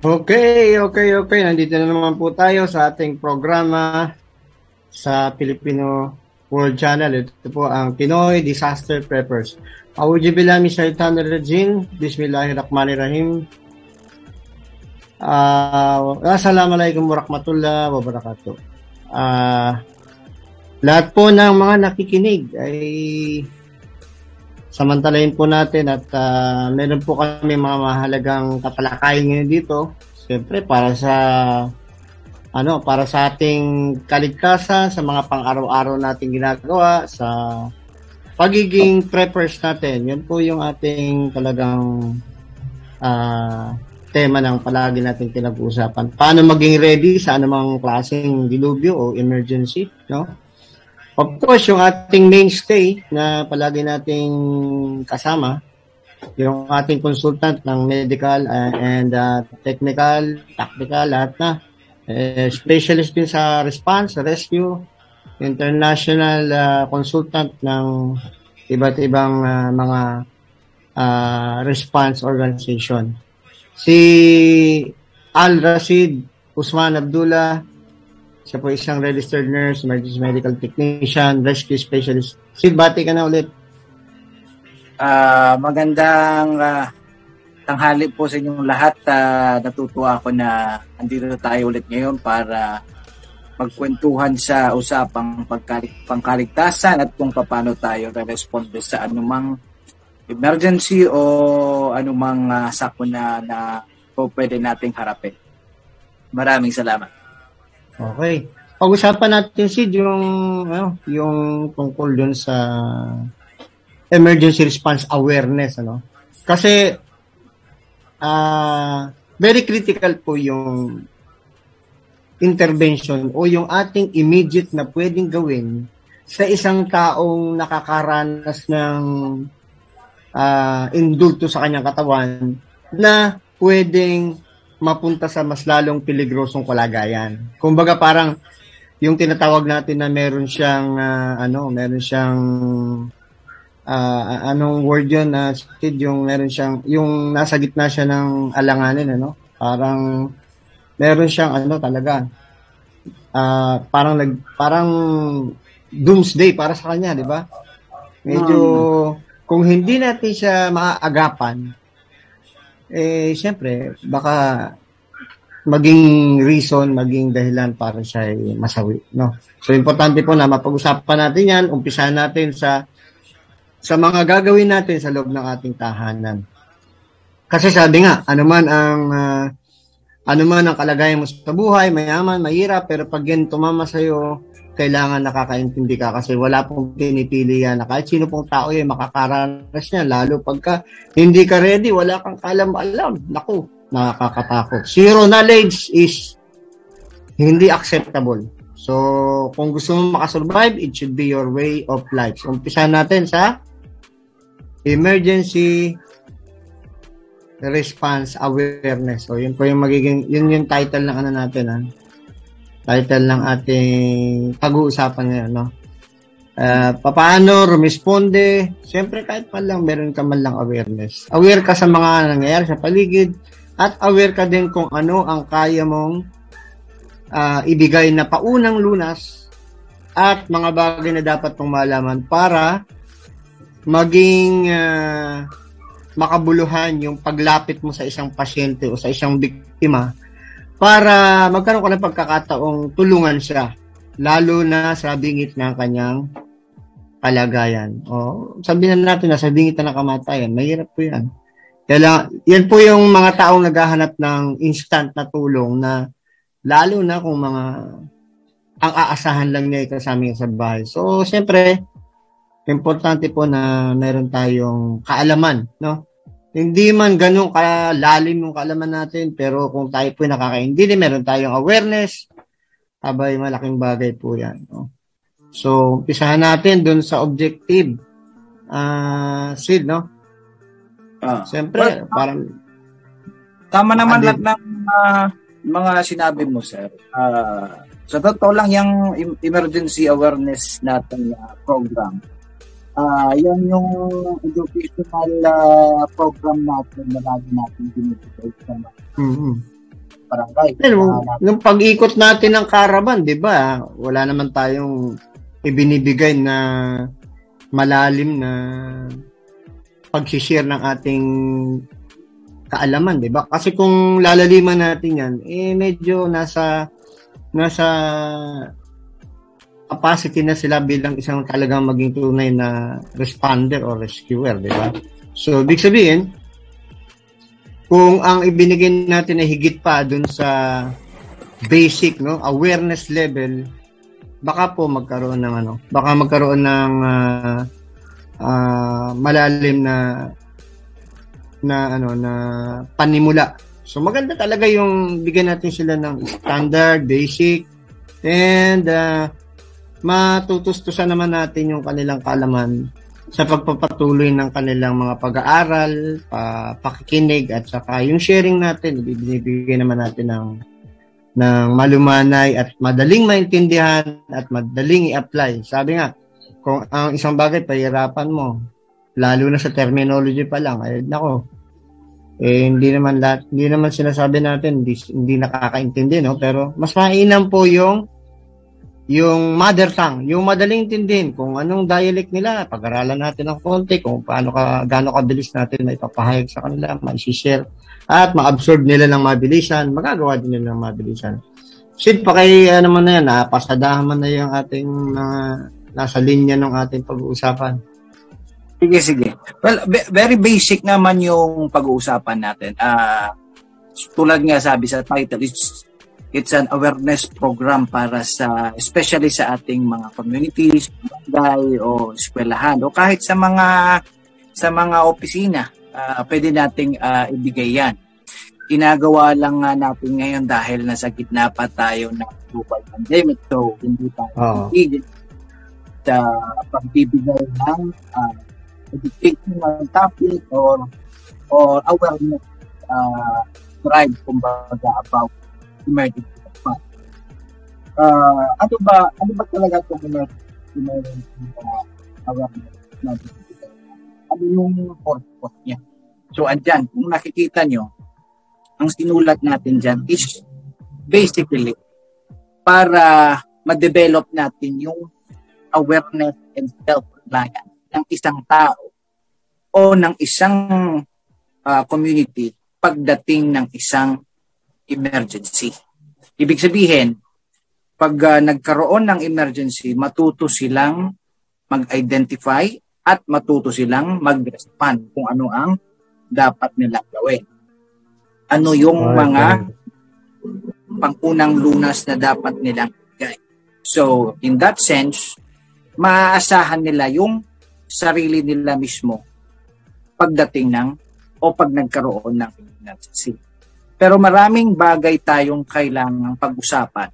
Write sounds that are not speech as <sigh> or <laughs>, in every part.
Okay, okay, okay. Nandito na naman po tayo sa ating programa sa Filipino World Channel. Ito po ang Pinoy Disaster Preppers. Aujibilami Shaitan Rajin. Bismillahirrahmanirrahim. Uh, Assalamualaikum warahmatullahi wabarakatuh. Uh, lahat po ng mga nakikinig ay samantalayin po natin at uh, meron po kami mga mahalagang kapalakayan ngayon dito. Siyempre para sa ano, para sa ating kaligtasan, sa mga pang-araw-araw nating ginagawa, sa pagiging preppers natin. Yun po yung ating talagang uh, tema ng palagi nating pinag-uusapan. Paano maging ready sa anumang klaseng dilubyo o emergency, no? Of course, yung ating mainstay na palagi nating kasama, yung ating consultant ng medical uh, and uh, technical, tactical, lahat na. Uh, specialist din sa response, rescue, international uh, consultant ng iba't ibang uh, mga uh, response organization. Si Al Rashid Usman Abdullah, siya po isang registered nurse, emergency medical technician, rescue specialist. Sid, bati ka na ulit. Uh, magandang uh, tanghali po sa inyong lahat. Uh, natutuwa ako na andito tayo ulit ngayon para magkwentuhan sa usapang pagkalig- pangkaligtasan at kung paano tayo re-responde sa anumang emergency o anumang uh, sakuna na po pwede nating harapin. Maraming salamat. Okay. Pag-usapan natin si yung ano, yung tungkol dun sa emergency response awareness ano. Kasi uh, very critical po yung intervention o yung ating immediate na pwedeng gawin sa isang taong nakakaranas ng uh, indulto sa kanyang katawan na pwedeng mapunta sa mas lalong peligrosong kalagayan. Kumbaga parang yung tinatawag natin na meron siyang uh, ano, meron siyang uh, anong word 'yon na uh, yung meron siyang yung nasa gitna siya ng alanganin ano. Parang meron siyang ano talaga uh, parang nag parang doomsday para sa kanya, di ba? Medyo hmm. kung hindi natin siya maaagapan, eh, siyempre, baka maging reason, maging dahilan para siya ay masawi, no? So, importante po na mapag-usapan natin yan, umpisahan natin sa sa mga gagawin natin sa loob ng ating tahanan. Kasi sabi nga, ano man ang uh, ano man ang kalagayan mo sa buhay, mayaman, mahirap, pero pag yan tumama sa iyo, kailangan nakakaintindi ka kasi wala pong pinipili yan na kahit sino pong tao yan makakaranas niya lalo pagka hindi ka ready wala kang kalam-alam naku nakakatakot. Zero knowledge is hindi acceptable. So kung gusto mo makasurvive it should be your way of life. So, umpisa natin sa emergency response awareness. So yun po yung magiging yun yung title ng ano natin ha title ng ating pag-uusapan ngayon, no? Uh, paano rumisponde? Siyempre, kahit pa lang meron ka man lang awareness. Aware ka sa mga nangyayari sa paligid at aware ka din kung ano ang kaya mong uh, ibigay na paunang lunas at mga bagay na dapat mong malaman para maging uh, makabuluhan yung paglapit mo sa isang pasyente o sa isang biktima para magkaroon ka ng pagkakataong tulungan siya, lalo na sa bingit ng kanyang kalagayan. O, sabihin na natin na sa bingit na kamatayan, mahirap po yan. Kaya, yan po yung mga taong naghahanap ng instant na tulong na lalo na kung mga ang aasahan lang niya kasama sa bahay. So, siyempre, importante po na meron tayong kaalaman, no? Hindi man ganun kalalim yung kaalaman natin, pero kung tayo po nakakaintindi, meron tayong awareness, abay malaking bagay po yan. No? So, umpisahan natin dun sa objective. Uh, Sid, no? Ah. Siyempre, well, parang... Tama naman lahat ng uh, mga sinabi mo, sir. Uh, sa totoo lang, yung emergency awareness natin uh, program, uh, yan yung educational uh, program natin na lagi natin binibigay sa mga mm-hmm. barangay. Pero, nung pag-ikot natin ng caravan, di ba, wala naman tayong ibinibigay na malalim na pag-share ng ating kaalaman, 'di ba? Kasi kung lalaliman natin 'yan, eh medyo nasa nasa capacity na sila bilang isang talagang maging tunay na responder or rescuer, 'di ba? So, big sabihin, kung ang ibinigay natin ay higit pa dun sa basic no awareness level baka po magkaroon ng ano baka magkaroon ng uh, uh, malalim na na ano na panimula. So maganda talaga yung bigyan natin sila ng standard, basic and uh, matutustusan naman natin yung kanilang kalaman sa pagpapatuloy ng kanilang mga pag-aaral, pa, pakikinig at saka yung sharing natin, ibibigay naman natin ng ng malumanay at madaling maintindihan at madaling i-apply. Sabi nga, kung ang isang bagay pahirapan mo, lalo na sa terminology pa lang, ay nako, eh hindi naman lahat, hindi naman sinasabi natin hindi, hindi nakakaintindi no, pero mas mainam po yung yung mother tongue, yung madaling intindihin kung anong dialect nila, pag-aralan natin ng konti kung paano ka gaano kabilis natin na ipapahayag sa kanila, ma-share at ma-absorb nila ng mabilisan, magagawa din nila ng mabilisan. Sid, pa kay ano man na yan, napasadahan man na yung ating uh, nasa linya ng ating pag-uusapan. Sige, sige. Well, very basic naman yung pag-uusapan natin. Uh, tulad nga sabi sa title, it's, it's an awareness program para sa, especially sa ating mga communities, barangay o eskwelahan o kahit sa mga sa mga opisina, uh, pwede nating uh, ibigay yan. Ginagawa lang nga natin ngayon dahil nasa gitna pa tayo ng global pandemic so hindi tayo oh. sa pagbibigay ng uh, educational topic or or awareness uh, drive kumbaga about emergency response. Uh, ano ba ano ba talaga itong emergency uh, awareness na ano yung purpose niya? So, andyan, kung nakikita nyo, ang sinulat natin dyan is basically para ma-develop natin yung awareness and self-reliance ng isang tao o ng isang uh, community pagdating ng isang emergency. Ibig sabihin, pag uh, nagkaroon ng emergency, matuto silang mag-identify at matuto silang mag-respond kung ano ang dapat nilang gawin. Ano yung mga pangkunang lunas na dapat nilang gawin. So, in that sense, maaasahan nila yung sarili nila mismo pagdating ng o pag nagkaroon ng emergency. Pero maraming bagay tayong kailangang pag-usapan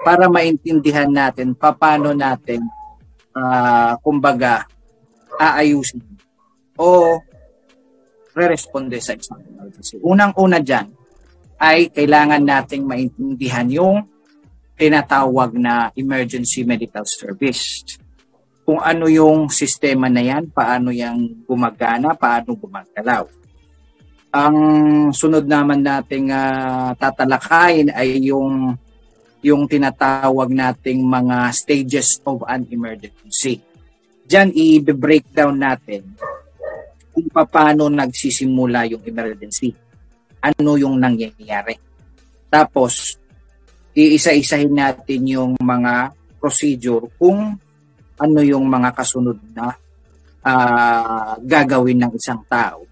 para maintindihan natin paano natin uh, kumbaga aayusin o re-responde sa isang emergency. Unang-una dyan ay kailangan nating maintindihan yung tinatawag na emergency medical service kung ano yung sistema na yan, paano yang gumagana, paano gumagalaw. Ang sunod naman nating uh, tatalakayin ay yung yung tinatawag nating mga stages of an emergency. Diyan i-breakdown natin kung paano nagsisimula yung emergency. Ano yung nangyayari. Tapos, iisa-isahin natin yung mga procedure kung ano yung mga kasunod na uh, gagawin ng isang tao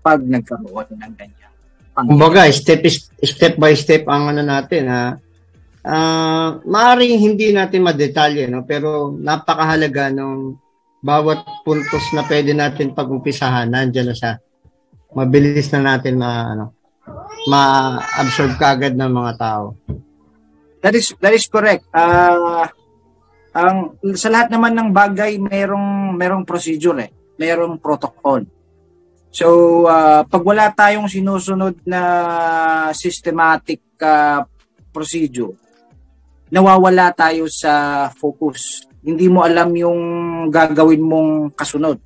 pag nagkaroon ng ganyan. Kumbaga, step, step by step ang ano natin ha. Uh, maaring hindi natin madetalye no pero napakahalaga ng bawat puntos na pwede natin pag-umpisahan nandiyan na siya. Mabilis na natin ma ano ma-absorb kaagad ng mga tao. That is that is correct. Uh, ang sa lahat naman ng bagay merong merong procedure eh, merong protocol. So uh, pag wala tayong sinusunod na systematic uh, procedure, nawawala tayo sa focus. Hindi mo alam yung gagawin mong kasunod.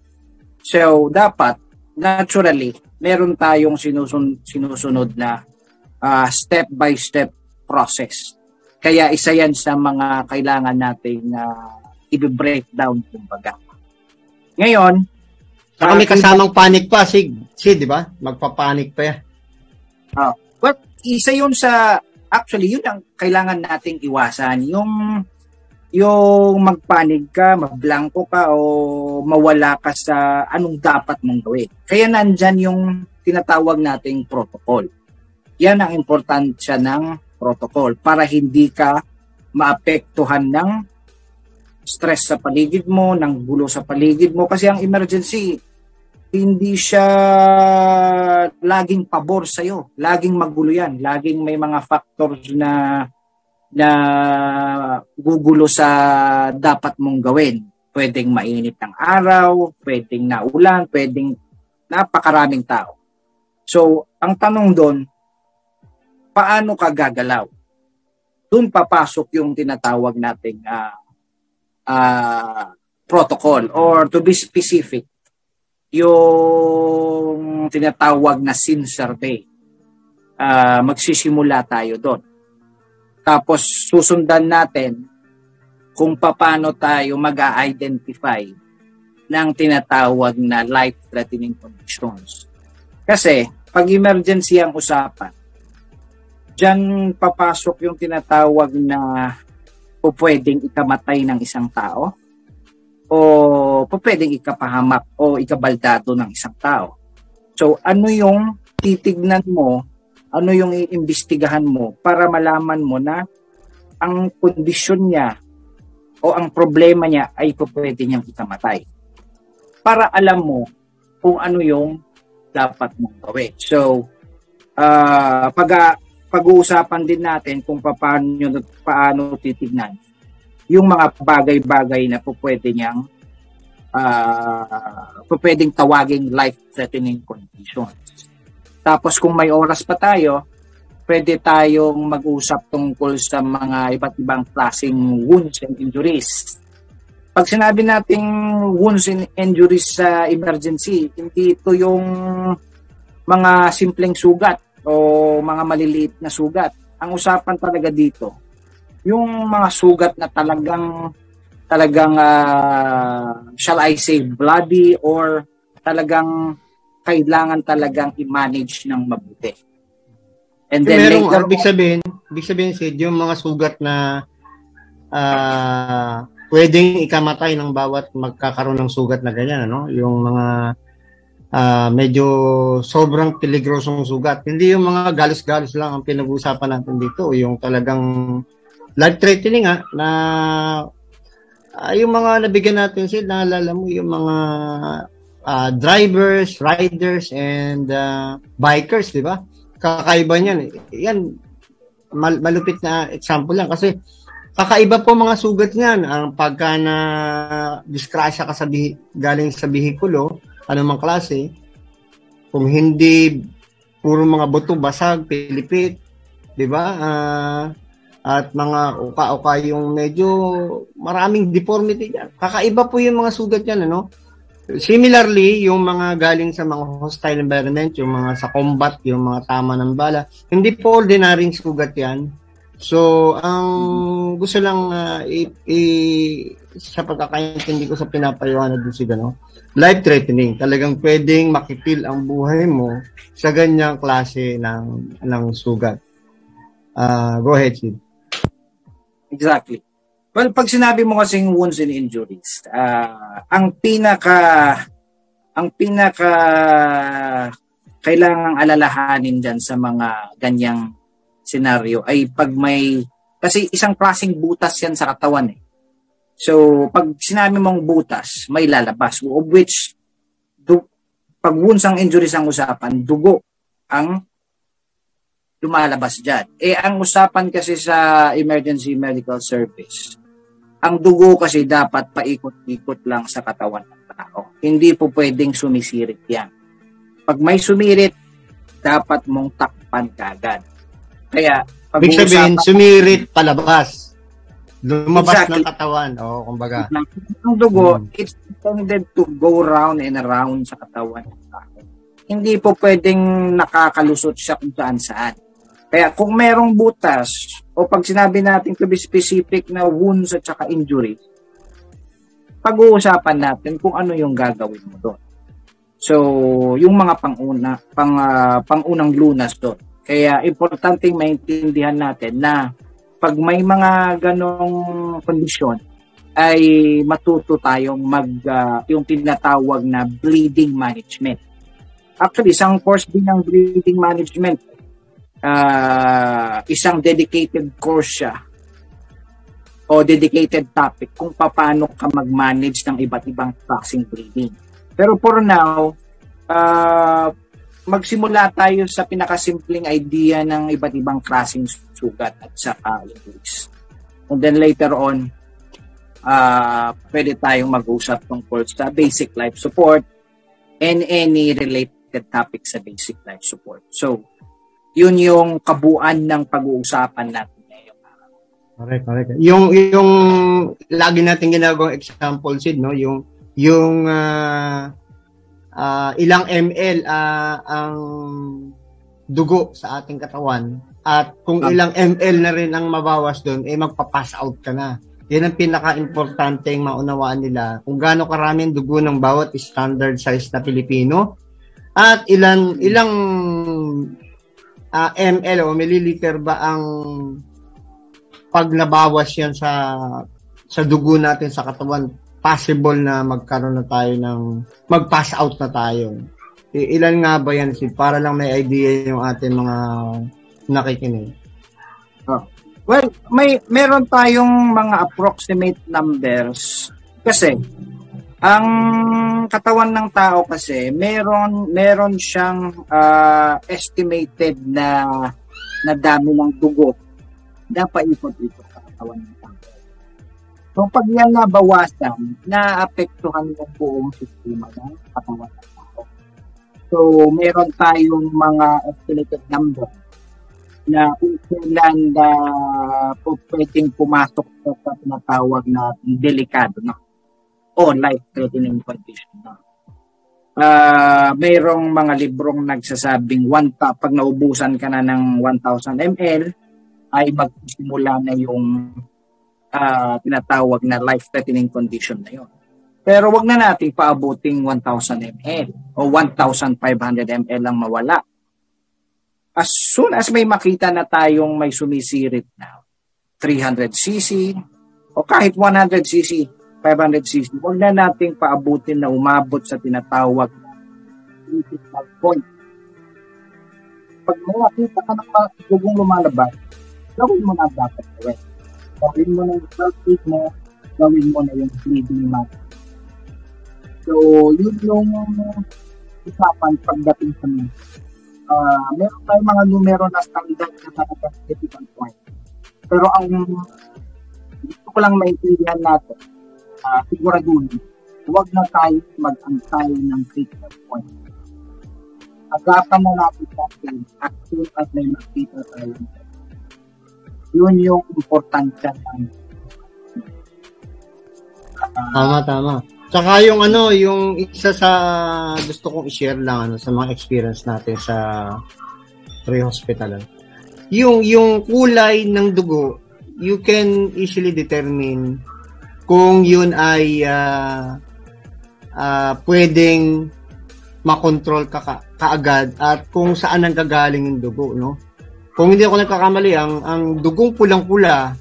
So dapat naturally meron tayong sinusun- sinusunod na uh, step-by-step process. Kaya isa yan sa mga kailangan nating uh, i-break down kumbaga. Ngayon, Saka may kasamang panic pa, Sig. Si, di ba? Magpapanik pa yan. Uh, well, isa yun sa, actually, yun ang kailangan nating iwasan. Yung yung magpanig ka, mablangko ka o mawala ka sa anong dapat mong gawin. Kaya nandyan yung tinatawag nating protocol. Yan ang importansya ng protocol para hindi ka maapektuhan ng stress sa paligid mo, ng gulo sa paligid mo. Kasi ang emergency, hindi siya laging pabor sa'yo. Laging magulo yan. Laging may mga factors na na gugulo sa dapat mong gawin. Pwedeng mainit ng araw, pwedeng naulan, pwedeng napakaraming tao. So, ang tanong doon, paano ka gagalaw? Doon papasok yung tinatawag nating uh, uh, protocol or to be specific, yung tinatawag na sin survey. Uh, magsisimula tayo doon tapos susundan natin kung paano tayo mag-identify ng tinatawag na life-threatening conditions. Kasi pag emergency ang usapan, dyan papasok yung tinatawag na o pwedeng ikamatay ng isang tao o pwedeng ikapahamak o ikabaldado ng isang tao. So ano yung titignan mo ano yung iimbestigahan mo para malaman mo na ang kondisyon niya o ang problema niya ay pwede niyang ikamatay. Para alam mo kung ano yung dapat mong gawin. So, uh, pag, pag-uusapan din natin kung paano, paano titignan yung mga bagay-bagay na po pwede niyang uh, pwedeng tawaging life-threatening conditions. Tapos kung may oras pa tayo, pwede tayong mag-usap tungkol sa mga iba't ibang klaseng wounds and injuries. Pag sinabi nating wounds and injuries sa emergency, hindi ito yung mga simpleng sugat o mga maliliit na sugat. Ang usapan talaga dito, yung mga sugat na talagang talagang uh, shall I say bloody or talagang kailangan talagang i-manage ng mabuti. And then Merong, later, ibig sabihin, ibig sabihin Sid, yung mga sugat na uh, pwedeng ikamatay ng bawat magkakaroon ng sugat na ganyan, ano? Yung mga uh, medyo sobrang peligrosong sugat. Hindi yung mga galis-galis lang ang pinag-uusapan natin dito, yung talagang life-threatening ha, na uh, yung mga nabigyan natin Sid, naalala mo yung mga uh, drivers, riders, and uh, bikers, di ba? Kakaiba niyan. Yan, mal- malupit na example lang kasi kakaiba po mga sugat niyan. Ang pagka na diskrasya ka sa bihi- galing sa bihikulo, anumang klase, kung hindi puro mga buto basag, pilipit, di ba? Uh, at mga uka-uka yung medyo maraming deformity niyan. Kakaiba po yung mga sugat niyan, ano? Similarly, yung mga galing sa mga hostile environment, yung mga sa combat, yung mga tama ng bala, hindi po ordinary sugat yan. So, ang gusto lang uh, i, i, sa pagkakaintindi ko sa pinapayuhan dun si Gano, life-threatening. Talagang pwedeng makipil ang buhay mo sa ganyang klase ng, ng sugat. Uh, go ahead, Sid. Exactly. Well, pag sinabi mo kasing wounds and injuries, uh, ang pinaka ang pinaka kailangang alalahanin diyan sa mga ganyang senaryo ay pag may kasi isang klaseng butas yan sa katawan eh. So, pag sinabi mong butas, may lalabas of which du, pag wounds ang injuries ang usapan, dugo ang lumalabas dyan. Eh, ang usapan kasi sa emergency medical service, ang dugo kasi dapat paikot-ikot lang sa katawan ng tao. Hindi po pwedeng sumisirit yan. Pag may sumirit, dapat mong takpan kagad. Kaya, pag Ibig sabihin, sumirit palabas. Lumabas exactly. ng katawan. O, oh, kumbaga. Ang dugo, hmm. it's intended to go round and around sa katawan ng tao. Hindi po pwedeng nakakalusot siya kung saan saan. Kaya kung merong butas o pag sinabi natin to be specific na wounds at saka injury, pag-uusapan natin kung ano yung gagawin mo doon. So, yung mga panguna, pang, uh, pangunang lunas doon. Kaya importanteng maintindihan natin na pag may mga ganong kondisyon, ay matuto tayong mag, uh, yung tinatawag na bleeding management. Actually, isang course din ng bleeding management uh, isang dedicated course siya o dedicated topic kung paano ka mag-manage ng iba't ibang toxin bleeding. Pero for now, uh, magsimula tayo sa pinakasimpleng idea ng iba't ibang klaseng sugat at saka injuries. And then later on, uh, pwede tayong mag-usap tungkol sa basic life support and any related topics sa basic life support. So, yun yung kabuuan ng pag-uusapan natin ngayong araw. Correct, correct. Yung yung lagi natin ginagawang example sid no, yung yung uh, uh, ilang ml uh, ang dugo sa ating katawan at kung ilang ml na rin ang mabawas doon eh magpa-pass out ka na. Yan ang pinaka-importante yung maunawaan nila kung gaano karami ang dugo ng bawat standard size na Pilipino at ilan ilang uh, ah, ml o milliliter ba ang pag nabawas yan sa sa dugo natin sa katawan, possible na magkaroon na tayo ng mag-pass out na tayo. Ilan nga ba yan, Sid? Para lang may idea yung ating mga nakikinig. Oh. Well, may meron tayong mga approximate numbers kasi ang katawan ng tao kasi meron meron siyang uh, estimated na na dami ng dugo na paikot-ikot sa katawan ng tao. So pag yan nabawasan, naapektuhan yung buong sistema ng katawan ng tao. So meron tayong mga estimated number na kailan na uh, pwedeng pumasok sa tinatawag na delikado na o life-threatening condition na. Uh, mayroong mga librong nagsasabing one pag naubusan ka na ng 1,000 ml ay magsimula na yung uh, tinatawag na life-threatening condition na yon. Pero wag na natin paabuting 1,000 ml o 1,500 ml lang mawala. As soon as may makita na tayong may sumisirit na 300cc o kahit 100cc, 500cc, huwag na nating paabutin na umabot sa tinatawag critical point. Pag may nakita ka ng mga dugong lumalabas, gawin mo na dapat gawin. Gawin mo na yung aid mo, gawin mo na yung bleeding mask. So, yun yung usapan pagdating sa mga. Uh, meron tayong mga numero na standard na talaga critical point. Pero ang gusto ko lang maintindihan natin, uh, siguraduhin, huwag na tayo mag-antay ng critical point. Agapan na natin sa atin as soon as may makita tayo. Yun yung importansya ng uh, Tama, tama. Saka yung ano, yung isa sa gusto kong i-share lang ano, sa mga experience natin sa pre-hospital. Yung yung kulay ng dugo, you can easily determine kung yun ay uh, uh, pwedeng makontrol ka, ka kaagad at kung saan ang gagaling yung dugo, no? Kung hindi ako nagkakamali, ang, ang dugong pulang-pula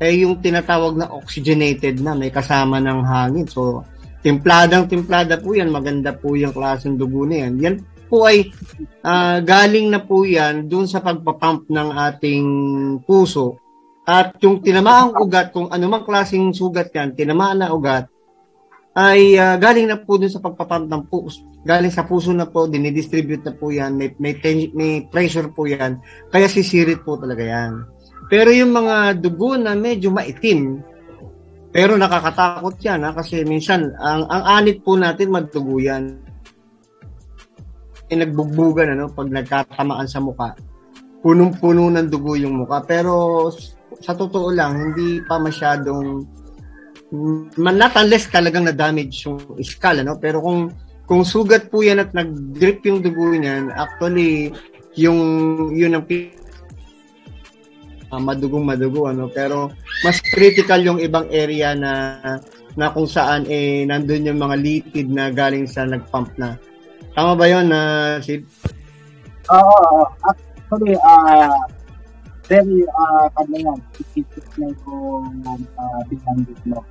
ay eh, yung tinatawag na oxygenated na, may kasama ng hangin. So, timpladang timplada po yan, maganda po yung klaseng dugo na yan. Yan po ay uh, galing na po yan dun sa pagpapump ng ating puso at yung tinamaang ugat, kung anumang klaseng sugat yan, tinamaan na ugat, ay uh, galing na po dun sa pagpapump ng puso. Galing sa puso na po, dinidistribute na po yan, may, may, ten- may pressure po yan, kaya sisirit po talaga yan. Pero yung mga dugo na medyo maitim, pero nakakatakot yan ha? kasi minsan ang, ang anit po natin magdugo yan. E nagbugbugan ano, pag nagkatamaan sa muka. Punong-puno ng dugo yung muka. Pero sa totoo lang, hindi pa masyadong man not unless talagang na-damage yung skull, ano? Pero kung kung sugat po yan at nag-drip yung dugo niyan, actually, yung yun ang uh, madugong madugo ano pero mas critical yung ibang area na na kung saan eh nandun yung mga lipid na galing sa nagpump na. Tama ba 'yon na uh, Sid? Oo, uh, actually uh, very uh, ano yan, specific na yung uh, binanggit mo.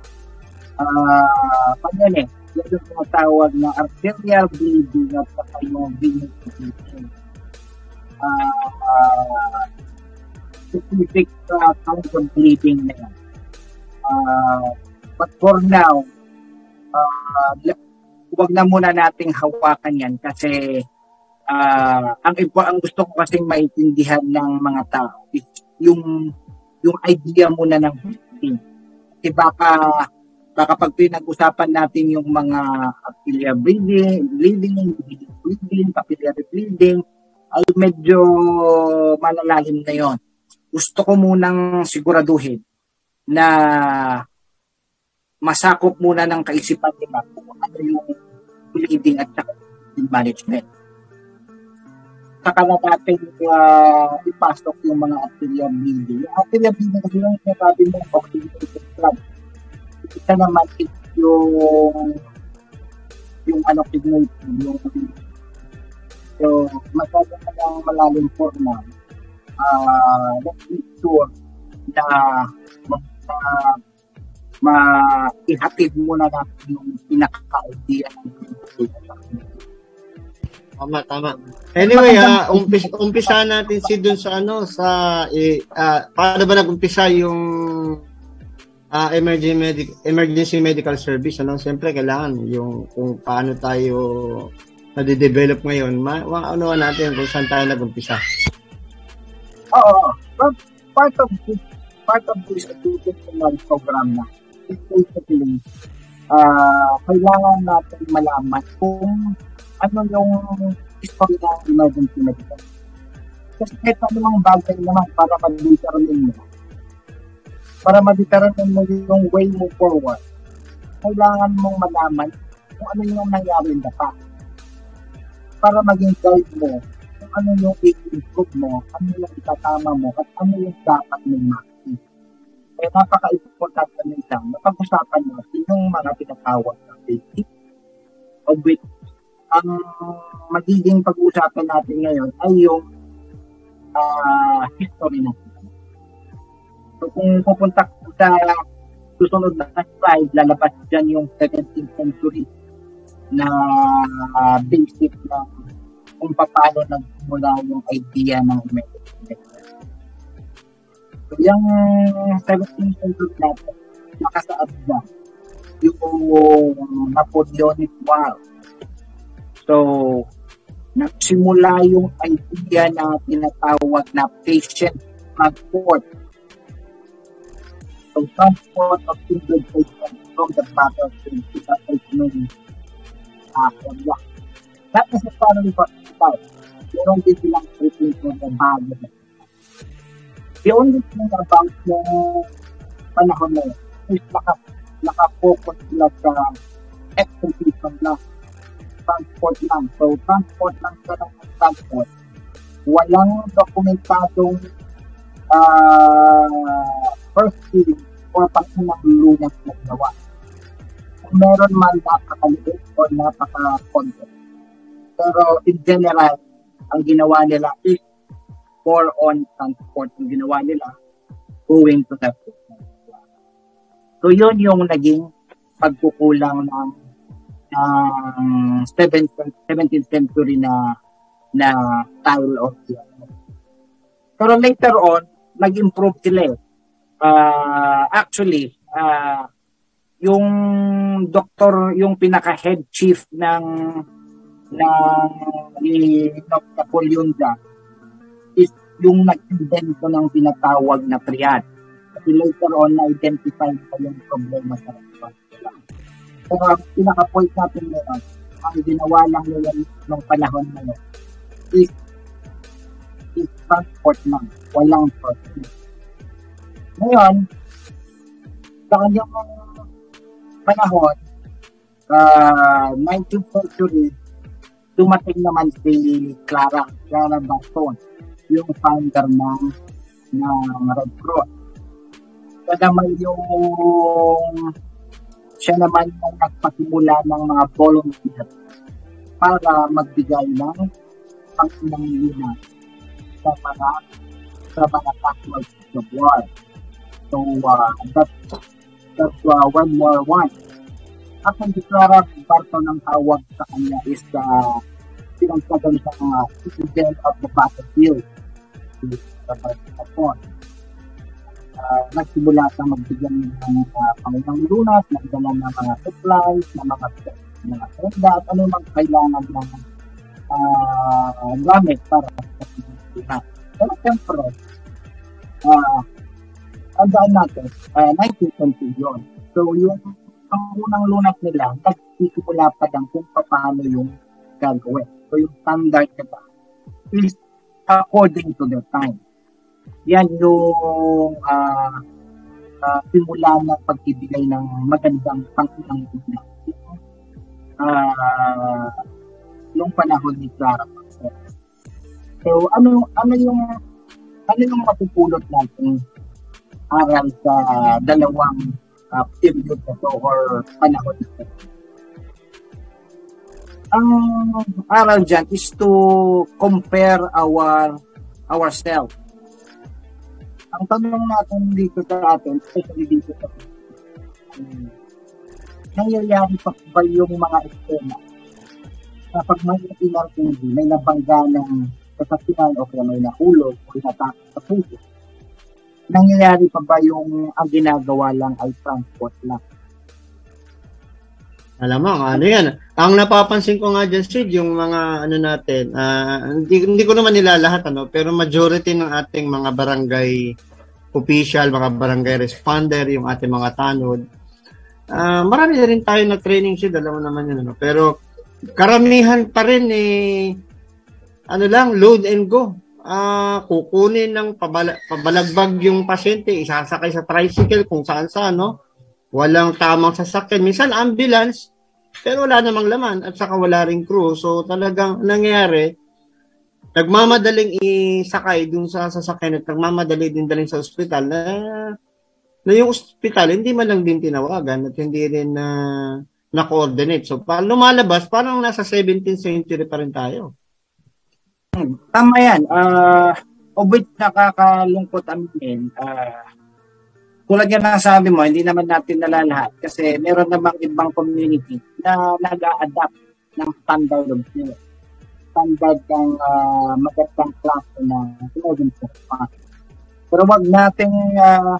Uh, pag yan eh, yun yung tinatawag na arterial bleeding at saka yung venous bleeding. Uh, uh, specific uh, kind of bleeding na yan. Uh, but for now, uh, huwag na muna nating hawakan yan kasi uh, ang ang gusto ko kasing maintindihan ng mga tao is yung yung idea muna ng bleeding. Kasi baka baka pag pinag-usapan natin yung mga capillary bleeding, bleeding, bleeding, capillary bleeding, ay medyo malalalim na yon. Gusto ko munang siguraduhin na masakop muna ng kaisipan nila kung ano yung bleeding at saka management. Saka na natin uh, ipasok yung mga arterial bleeding. Yung arterial bleeding kasi yung sinasabi mo, oxygenated blood isa naman is yung yung ano signature, yung so masyado na lang malalim forma uh, let's make sure na ma, uh, ma-ihatid muna natin yung pinaka-idea Tama, tama. Anyway, uh, umpis, umpisa natin si dun sa ano, sa, eh, uh, paano ba nag-umpisa yung uh, emergency, medic, emergency medical service, ano, siyempre kailangan yung kung paano tayo nade-develop ngayon, ma, ma ano natin kung saan tayo nag-umpisa. Oo. But part of this, part of this educational program na is basically uh, kailangan natin malaman kung ano yung history ng emergency medical. Kasi kahit anumang bagay naman para mag-determine mo para ma-determine mo yung way mo forward, kailangan mong malaman kung ano yung nangyari na pa. Para maging guide mo kung ano yung i-improve mo, ano yung itatama mo, at ano yung dapat mong makikita. Kaya napaka-importante nila na pag-usapan natin yung mga tinatawag na of which ang magiging pag-uusapan natin ngayon ay yung uh, history natin So kung pupunta sa susunod na slide, lalabas dyan yung 17th century na uh, basic na kung paano nagmula yung idea ng medicine. So yung 17th century natin, nakasaad na yung Napoleonic War. So, nagsimula yung idea na tinatawag na patient transport So transport of injured patients from the battlefield to the treatment uh, area. Not necessarily hospital. Meron din silang treatment for the body. The only thing about yung panahon na is naka, naka-focus sila sa execution lang. Transport lang. So, transport lang sa ng transport. Walang dokumentadong uh, first feeling o pag-unang lunas na gawa. Kung meron man napakaliit o napaka-konti. Pero in general, ang ginawa nila is more on transport. Ang ginawa nila, going to the So yun yung naging pagkukulang ng ng 17th, 17th century na na style of the Pero later on, nag-improve sila eh uh, actually, uh, yung doktor, yung pinaka-head chief ng ng ni Napoleon Jack is yung nag-invento ng tinatawag na triad. Kasi later on, na-identify ko yung problema sa. Pero pinaka-point natin ngayon, ang ginawa lang nila ng panahon na yun is, is transport lang, walang process ngayon, sa kanyang panahon, uh, 19th century, dumating naman si Clara, Clara Baston, yung founder ng ng Red Cross. Naman yung siya naman yung nagpasimula ng mga volunteer para magbigay ng pangsinangina sa mga sa mga casualties of war. So, uh, that's, that's uh, World War One. At ang deklara parto ng tawag sa kanya is uh, pinagsagan sa mga citizen of the battlefield. Sa Japon. Uh, nagsimula sa magbigyan ng uh, Panginoong lunas, nagdala ng mga supplies, ng mga mga tenda, at ano mang kailangan ng uh, gamit para sa Pilipinas. Pero siyempre, uh, tandaan natin, uh, 1920 yun. So, yung ang unang lunas nila, nagsisimula pa lang kung paano yung gagawin. So, yung standard nila is according to their time. Yan yung uh, uh, simula ng pagkibigay ng magandang pangunang lunas. Uh, nung panahon ni Clara So, ano ano yung ano yung mapupulot natin aral sa dalawang uh, period na to or panahon na Ang aral dyan is to compare our ourselves. Ang tanong natin dito sa atin, especially dito sa um, nangyayari pa ba yung mga eksena kapag may ilartindi, may nabangga ng sasakyan o kaya may nahulog o natakot sa puso, nangyayari pa ba yung ang ginagawa lang ay transport lang? Alam mo, ano yan. Ang napapansin ko nga dyan, Sid, yung mga ano natin, uh, hindi, hindi ko naman nila lahat, ano, pero majority ng ating mga barangay official, mga barangay responder, yung ating mga tanod, uh, marami na rin tayo na training, Sid, alam mo naman yun, ano, pero karamihan pa rin eh, ano lang, load and go. Uh, kukunin ng pabala, pabalagbag yung pasyente, isasakay sa tricycle kung saan saan, no? Walang tamang sasakyan. Minsan ambulance, pero wala namang laman at saka wala ring crew. So talagang nangyayari, nagmamadaling isakay dun sa sasakyan at nagmamadali din dalhin sa ospital na na yung ospital hindi man lang din tinawagan at hindi rin na na-coordinate. So, pa lumalabas, parang nasa 17th century pa rin tayo. Hmm, tama yan. Uh, of which nakakalungkot amin, uh, tulad yan na sabi mo, hindi naman natin nalalahat kasi meron namang ibang community na nag-a-adapt ng standard of care. Standard ng uh, magandang klase ng emergency response. Pero wag nating uh,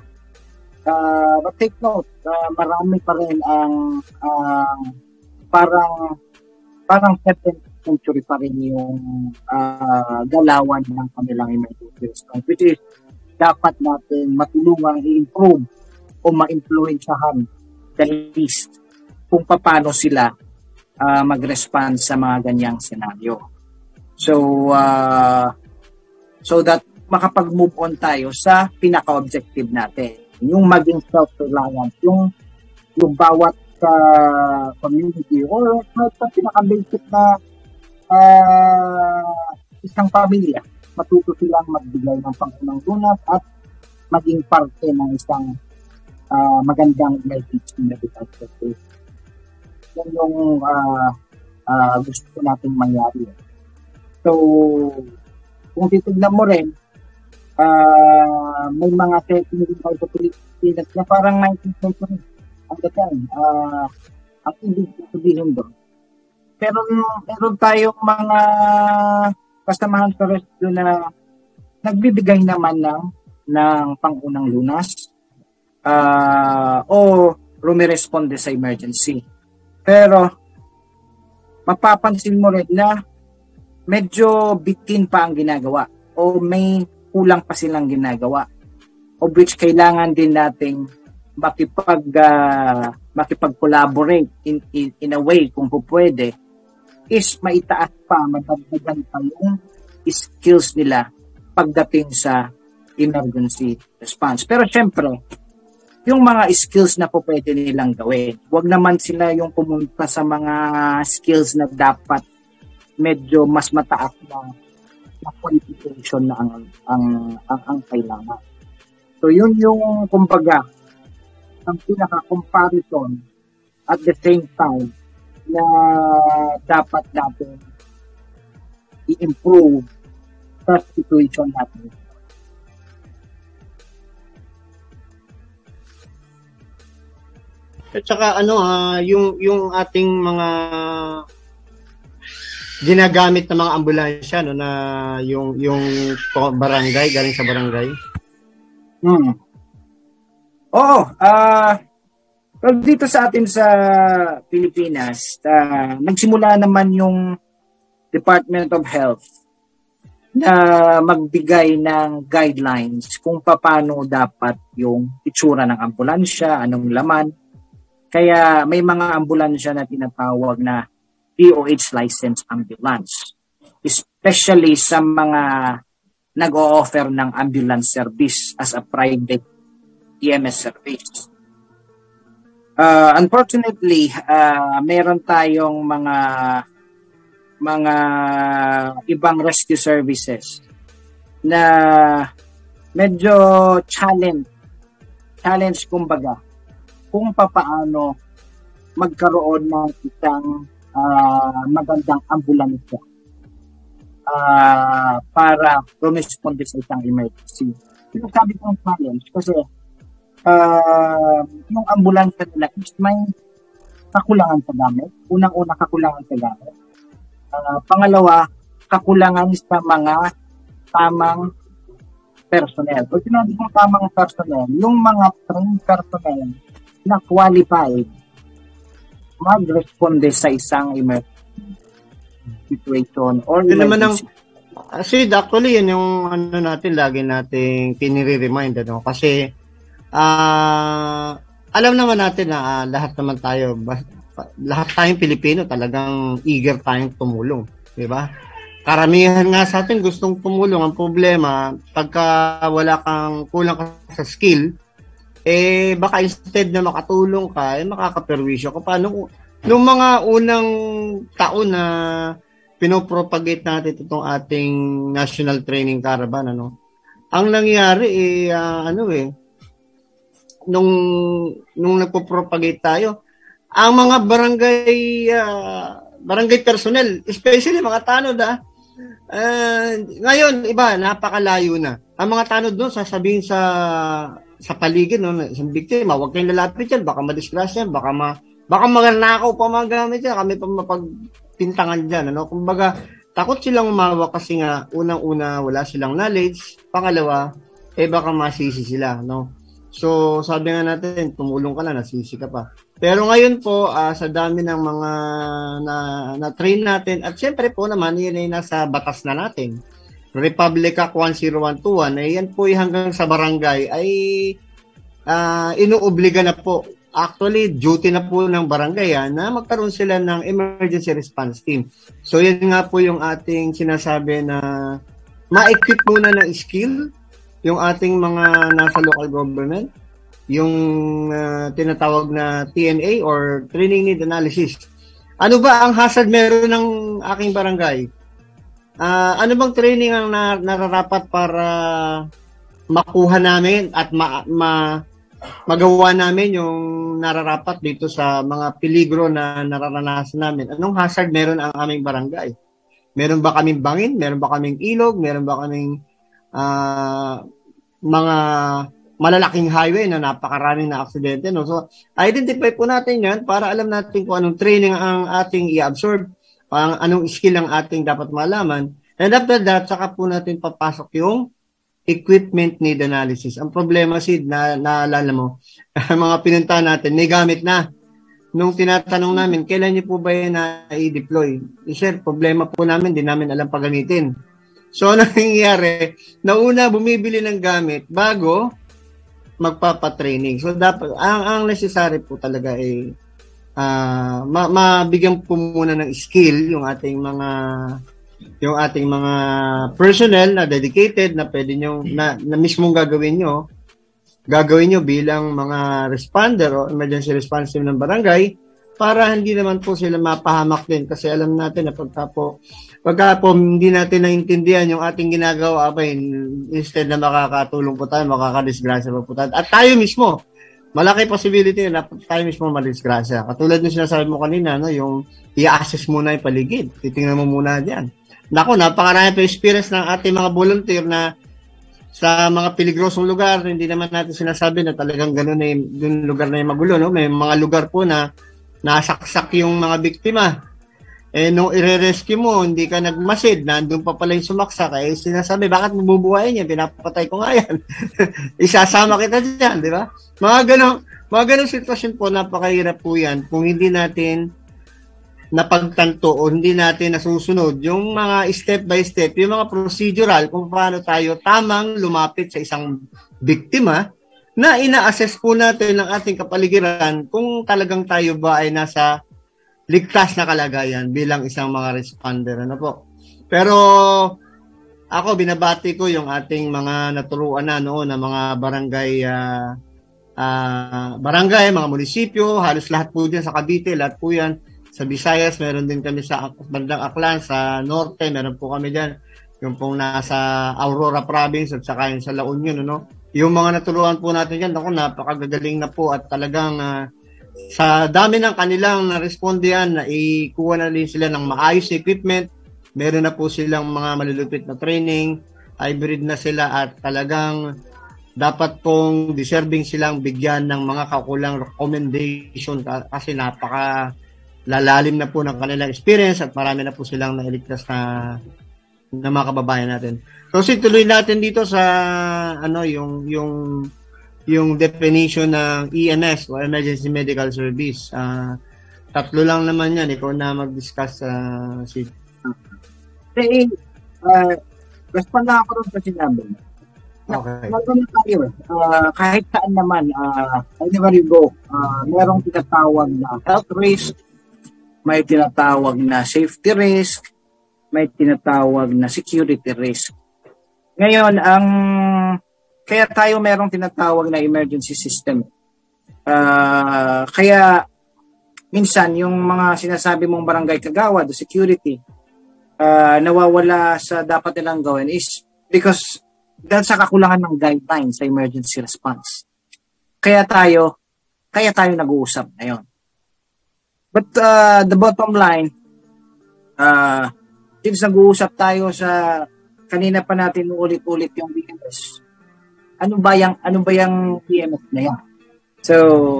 uh, but take note, uh, marami pa rin ang uh, parang parang 7th century pa rin yung uh, galawan ng kanilang emergency response which is dapat natin matulungang i-improve o ma-influensyahan the least kung paano sila uh, mag-respond sa mga ganyang senaryo. So, uh, so that makapag-move on tayo sa pinaka-objective natin yung maging self-reliant, yung yung bawat uh, community or kahit sa pinaka-basic na uh, isang pamilya, matuto silang magbigay ng pangunang lunas at maging parte ng isang uh, magandang emergency medical service. Yan yung uh, uh, gusto nating mangyari. So, kung titignan mo rin, uh, may mga technique tayo sa Pilipinas na parang 19th century ang dating. Uh, ang ibig sabihin doon. Pero meron tayong mga kasamahan sa rescue na nagbibigay naman ng ng pangunang lunas uh, o rumiresponde sa emergency. Pero mapapansin mo rin na medyo bitin pa ang ginagawa o may kulang pa silang ginagawa of which kailangan din nating makipag uh, makipag-collaborate in, in, in a way kung po pwede is maitaas pa, madagdagan pa yung skills nila pagdating sa emergency response. Pero syempre, yung mga skills na po pwede nilang gawin. Huwag naman sila yung pumunta sa mga skills na dapat medyo mas mataas na na qualification na ang ang ang, ang kailangan. So yun yung kumbaga ang pinaka-comparison at the same time na dapat natin i-improve sa situation natin. At saka ano ah, yung yung ating mga ginagamit ng mga ambulansya no na yung yung barangay galing sa barangay. Hmm. Oo, ah uh, dito sa atin sa Pilipinas, uh, nagsimula naman yung Department of Health na magbigay ng guidelines kung paano dapat yung itsura ng ambulansya, anong laman, kaya may mga ambulansya na tinatawag na DOH licensed ambulance. Especially sa mga nag-o-offer ng ambulance service as a private EMS service. Uh, unfortunately, uh, meron tayong mga mga ibang rescue services na medyo challenge challenge kumbaga kung papaano magkaroon ng isang uh, magandang ambulansya uh, para rumisponde sa isang emergency. Sinasabi kong challenge kasi uh, yung ambulansya nila is may kakulangan sa gamit. Unang-una kakulangan sa gamit. Uh, pangalawa, kakulangan sa mga tamang personnel. Pag sinabi kong tamang personnel, yung mga trained personnel na qualified mag-responde sa isang emergency situation or yun naman ang kasi actually yun yung ano natin lagi nating pinire-remind ano kasi uh, alam naman natin na uh, lahat naman tayo lahat tayong Pilipino talagang eager tayong tumulong di ba karamihan nga sa atin gustong tumulong ang problema pagka wala kang kulang ka sa skill eh baka instead na makatulong ka, eh makakaperwisyo ka pa. Nung, nung mga unang taon na pinopropagate natin itong ating national training caravan, ano, ang nangyari eh, uh, ano eh, nung, nung nagpo-propagate tayo, ang mga barangay, uh, barangay personnel, especially mga tanod ah, uh, ngayon, iba, napakalayo na. Ang mga tanod doon, sasabihin sa sa paligid no, isang biktima, huwag kayong lalapit yan, baka madisgrasya, baka ma baka magnakaw pa mga gamit yan, kami pa mapagpintangan diyan, ano? Kumbaga, takot silang umawa kasi nga unang-una wala silang knowledge, pangalawa, eh baka masisi sila, no? So, sabi nga natin, tumulong ka na, nasisi ka pa. Pero ngayon po, uh, sa dami ng mga na, na-train natin, at syempre po naman, yun ay nasa batas na natin Republic Act 10121, eh, yan po hanggang sa barangay ay uh, inuobliga na po. Actually, duty na po ng barangay yan na magkaroon sila ng emergency response team. So, yan nga po yung ating sinasabi na ma-equip muna ng skill yung ating mga nasa local government, yung uh, tinatawag na TNA or Training Need Analysis. Ano ba ang hazard meron ng aking barangay? Uh, ano bang training ang na, nararapat para makuha namin at ma, ma, magawa namin yung nararapat dito sa mga peligro na nararanasan namin? Anong hazard meron ang aming barangay? Meron ba kaming bangin? Meron ba kaming ilog? Meron ba kaming uh, mga malalaking highway na napakaraming na aksidente? No? So, identify po natin yan para alam natin kung anong training ang ating i-absorb ang anong skill ang ating dapat malaman. And after that, saka po natin papasok yung equipment need analysis. Ang problema, Sid, na naalala mo, <laughs> mga pinunta natin, may gamit na. Nung tinatanong namin, kailan niyo po ba yan na i-deploy? Eh, sir, problema po namin, di namin alam pagamitin. So, ano <laughs> nangyayari? Nauna, bumibili ng gamit bago magpapatraining. So, dapat, ang, ang necessary po talaga ay uh, ma- mabigyan po muna ng skill yung ating mga yung ating mga personnel na dedicated na pwede nyo, na, na mismong gagawin nyo, gagawin nyo bilang mga responder o emergency response team ng barangay para hindi naman po sila mapahamak din kasi alam natin na pagka po pagka po hindi natin naintindihan yung ating ginagawa, abay, instead na makakatulong po tayo, makakadisgrasya po, po tayo. At tayo mismo, malaki possibility na tayo mismo madisgrasya. Katulad ng sinasabi mo kanina, no, yung i-assess muna yung paligid. Titingnan mo muna diyan. Nako, napakarami pa experience ng ating mga volunteer na sa mga peligrosong lugar, hindi naman natin sinasabi na talagang gano'n na yung, lugar na yung magulo. No? May mga lugar po na nasaksak yung mga biktima eh, nung i-rescue mo, hindi ka nagmasid, nandun pa pala yung sumaksak, eh, sinasabi, bakit mabubuhayin niya? Pinapatay ko nga yan. <laughs> Isasama kita dyan, di ba? Mga ganong, mga ganong sitwasyon po, napakahirap po yan kung hindi natin napagtanto o hindi natin nasusunod yung mga step by step, yung mga procedural kung paano tayo tamang lumapit sa isang biktima na ina-assess po natin ng ating kapaligiran kung talagang tayo ba ay nasa ligtas na kalagayan bilang isang mga responder. Ano po? Pero ako binabati ko yung ating mga naturuan na noon na mga barangay uh, uh, barangay, mga munisipyo, halos lahat po diyan sa Cavite, lahat po yan. Sa Visayas, meron din kami sa bandang Aklan, sa Norte, meron po kami diyan. Yung pong nasa Aurora Province at saka yung sa La Union, ano? Yung mga naturuan po natin diyan, ako napakagagaling na po at talagang uh, sa dami ng kanilang na-respondihan na ikuha na din sila ng maayos equipment, meron na po silang mga malulupit na training, hybrid na sila at talagang dapat pong deserving silang bigyan ng mga kakulang recommendation kasi napaka lalalim na po ng kanilang experience at marami na po silang nailigtas na na mga kababayan natin. So, tuloy natin dito sa ano yung yung yung definition ng EMS o Emergency Medical Service. Uh, tatlo lang naman yan. Ikaw na mag-discuss uh, si... Kasi, uh, respond na ako rin sa sinabi. Okay. Nagano tayo uh, kahit saan naman, uh, anywhere you go, uh, merong tinatawag na health risk, may tinatawag na safety risk, may tinatawag na security risk. Ngayon, ang kaya tayo merong tinatawag na emergency system. Uh, kaya minsan yung mga sinasabi mong barangay kagawad, the security, uh, nawawala sa dapat nilang gawin is because dahil sa kakulangan ng guidelines sa emergency response. Kaya tayo, kaya tayo nag-uusap ngayon. But uh, the bottom line, uh, since nag-uusap tayo sa kanina pa natin ulit-ulit yung BMS, ano ba yung ano ba yung EMS na yan? So,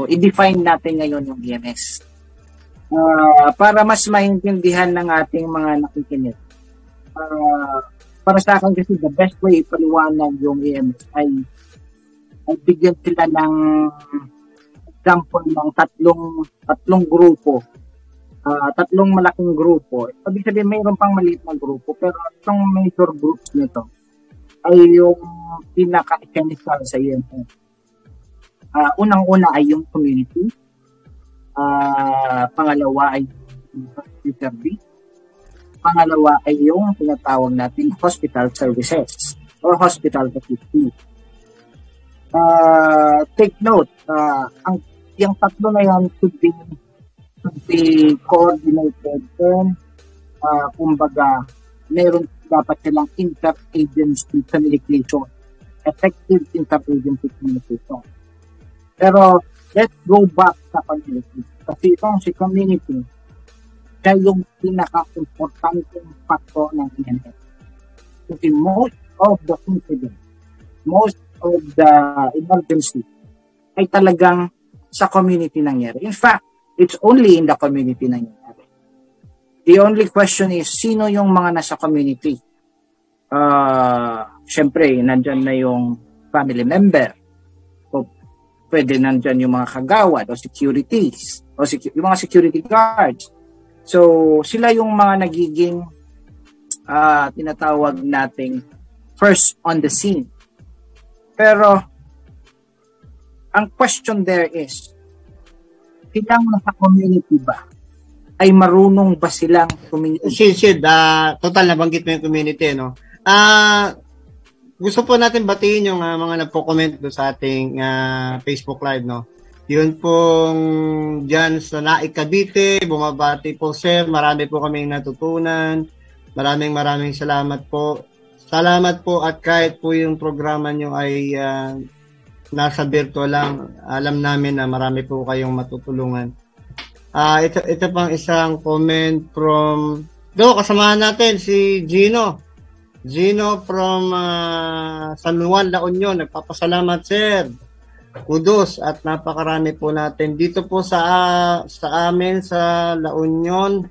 i-define natin ngayon yung EMS. Uh, para mas maintindihan ng ating mga nakikinig. Uh, para sa akin kasi the best way ipaliwanag yung EMS ay ay bigyan sila ng example ng tatlong tatlong grupo. Uh, tatlong malaking grupo. Sabi sabihin mayroon pang maliit na grupo pero itong major groups nito ay yung pinaka-essential sa EMS. Uh, ah, unang-una ay yung community. Uh, pangalawa ay service. Pangalawa ay yung tinatawag nating hospital services or hospital facility. Uh, take note, uh, ang yung tatlo na yan should be should be coordinated and uh, kumbaga meron dapat silang inter-agency communication. Effective inter-agency communication. Pero, let's go back sa community. Kasi itong si community, siya yung pinaka-importanteng factor ng EMS. Kasi most of the incident, most of the emergency, ay talagang sa community nangyari. In fact, it's only in the community nangyari. The only question is, sino yung mga nasa community? Uh, Siyempre, nandyan na yung family member. O pwede nandyan yung mga kagawad o securities o secu- yung mga security guards. So, sila yung mga nagiging uh, tinatawag nating first on the scene. Pero, ang question there is, silang nasa community ba? ay marunong ba silang community? Sid, uh, total nabanggit mo yung community, no? Ah, uh, gusto po natin batiin yung uh, mga nagko-comment do sa ating uh, Facebook Live, no? Yun pong dyan sa Naik Cavite, bumabati po sir, marami po kaming natutunan. Maraming maraming salamat po. Salamat po at kahit po yung programa nyo ay uh, nasa virtual lang, alam namin na marami po kayong matutulungan. Uh, ito ito pang isang comment from Do kasamahan natin si Gino. Gino from uh, San Juan, La Union. Nagpapasalamat, sir. Kudos at napakarami po natin. Dito po sa uh, sa amin sa La Union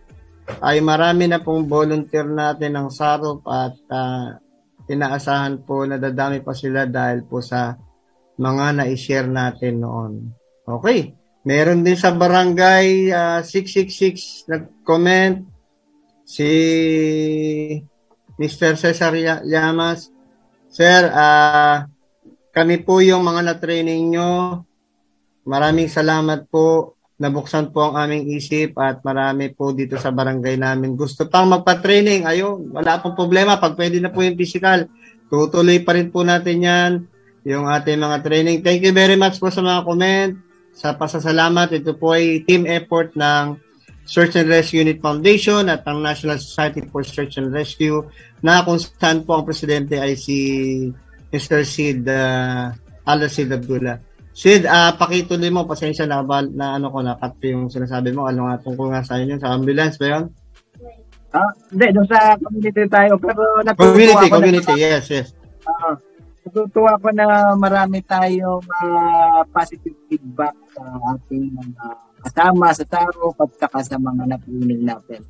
ay marami na pong volunteer natin ng SAROP at uh, inaasahan po na dadami pa sila dahil po sa mga na-share natin noon. Okay. Meron din sa barangay uh, 666 nag-comment si Mr. Cesar Llamas. Sir, uh, kami po yung mga na-training nyo. Maraming salamat po. Nabuksan po ang aming isip at marami po dito sa barangay namin. Gusto pang magpa-training. Ayun, wala pong problema. Pag pwede na po yung physical, tutuloy pa rin po natin yan. Yung ating mga training. Thank you very much po sa mga comment. Sa pasasalamat, ito po ay team effort ng Search and Rescue Unit Foundation at ang National Society for Search and Rescue na kung saan po ang presidente ay si Mr. Sid uh, Ala Sid Abdullah. Sid, uh, pakituloy mo, pasensya na, ba, na ano ko, na-cut yung sinasabi mo. Ano nga tungkol nga sa inyo, sa ambulance ba yun? Ah, hindi, doon sa community tayo. Pero community, community, na, yes, yes. Uh, natutuwa ko na marami tayong uh, positive feedback sa ating mga uh, kasama sa taro at saka sa mga napiling natin.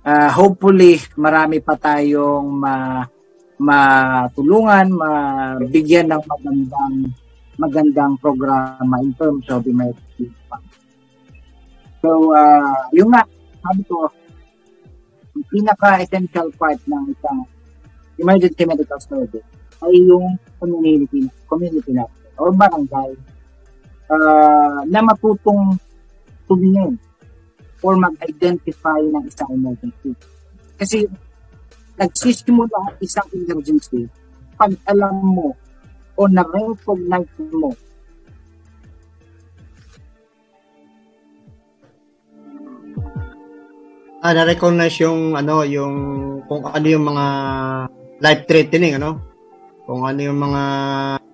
Uh, hopefully, marami pa tayong ma matulungan, mabigyan ng magandang magandang programa in terms of emergency fund. So, uh, yung nga, sabi ko, yung pinaka-essential part ng isang emergency medical service ay yung community, community natin or barangay uh, na matutong tumingin or mag-identify ng isang emergency. Kasi nagsisimula isang emergency pag alam mo o na-recognize mo ah, na-recognize yung ano, yung kung ano yung mga life threatening ano? Kung ano yung mga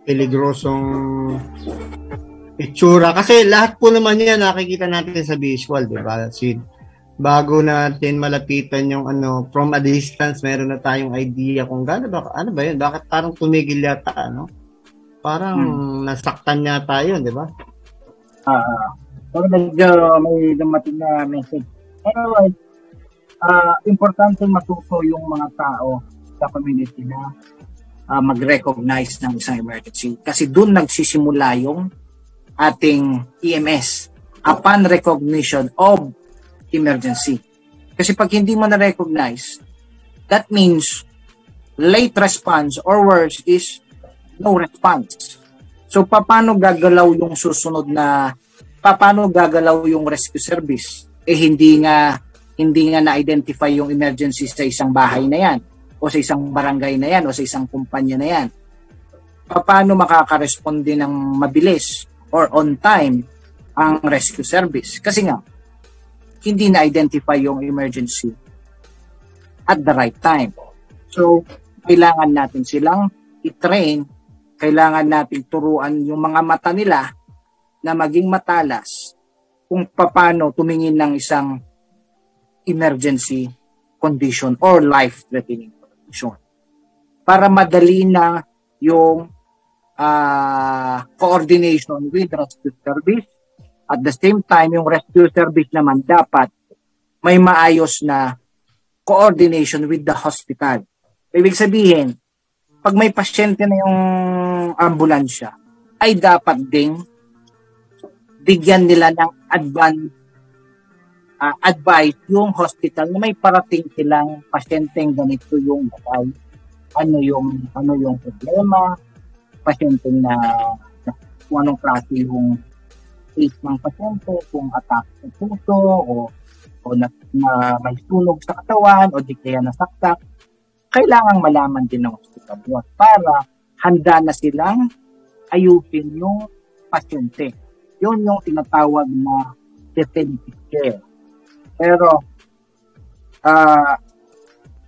peligrosong itsura kasi lahat po naman yan nakikita natin sa visual, 'di ba? Sid bago natin malapitan yung ano from a distance meron na tayong idea kung gaano ba ano ba yun bakit parang tumigil yata ano Parang hmm. nasaktan niya tayo, di ba? Ah, uh, pero medyo may dumating na message. Anyway, uh, importante matuto yung mga tao sa community na uh, mag-recognize ng isang emergency. Kasi doon nagsisimula yung ating EMS upon recognition of emergency. Kasi pag hindi mo na-recognize, that means late response or worse is no response. So paano gagalaw yung susunod na paano gagalaw yung rescue service? Eh hindi nga hindi nga na-identify yung emergency sa isang bahay na yan o sa isang barangay na yan o sa isang kumpanya na yan. Paano makaka-responde ng mabilis or on time ang rescue service? Kasi nga, hindi na-identify yung emergency at the right time. So, kailangan natin silang i-train kailangan natin turuan yung mga mata nila na maging matalas kung paano tumingin ng isang emergency condition or life-threatening condition. Para madali na yung uh, coordination with rescue service. At the same time, yung rescue service naman dapat may maayos na coordination with the hospital. Ibig sabihin, pag may pasyente na yung ambulansya, ay dapat ding bigyan nila ng advance uh, advice yung hospital na may parating silang pasyenteng ganito yung batay. Ano yung ano yung problema, pasyente na, kung anong klase yung case ng pasyente, kung attack sa puso o o na, na may sunog sa katawan o di kaya nasaktak kailangang malaman din ng hospital yun para handa na silang ayusin yung pasyente. Yun yung tinatawag na definitive care. Pero, uh,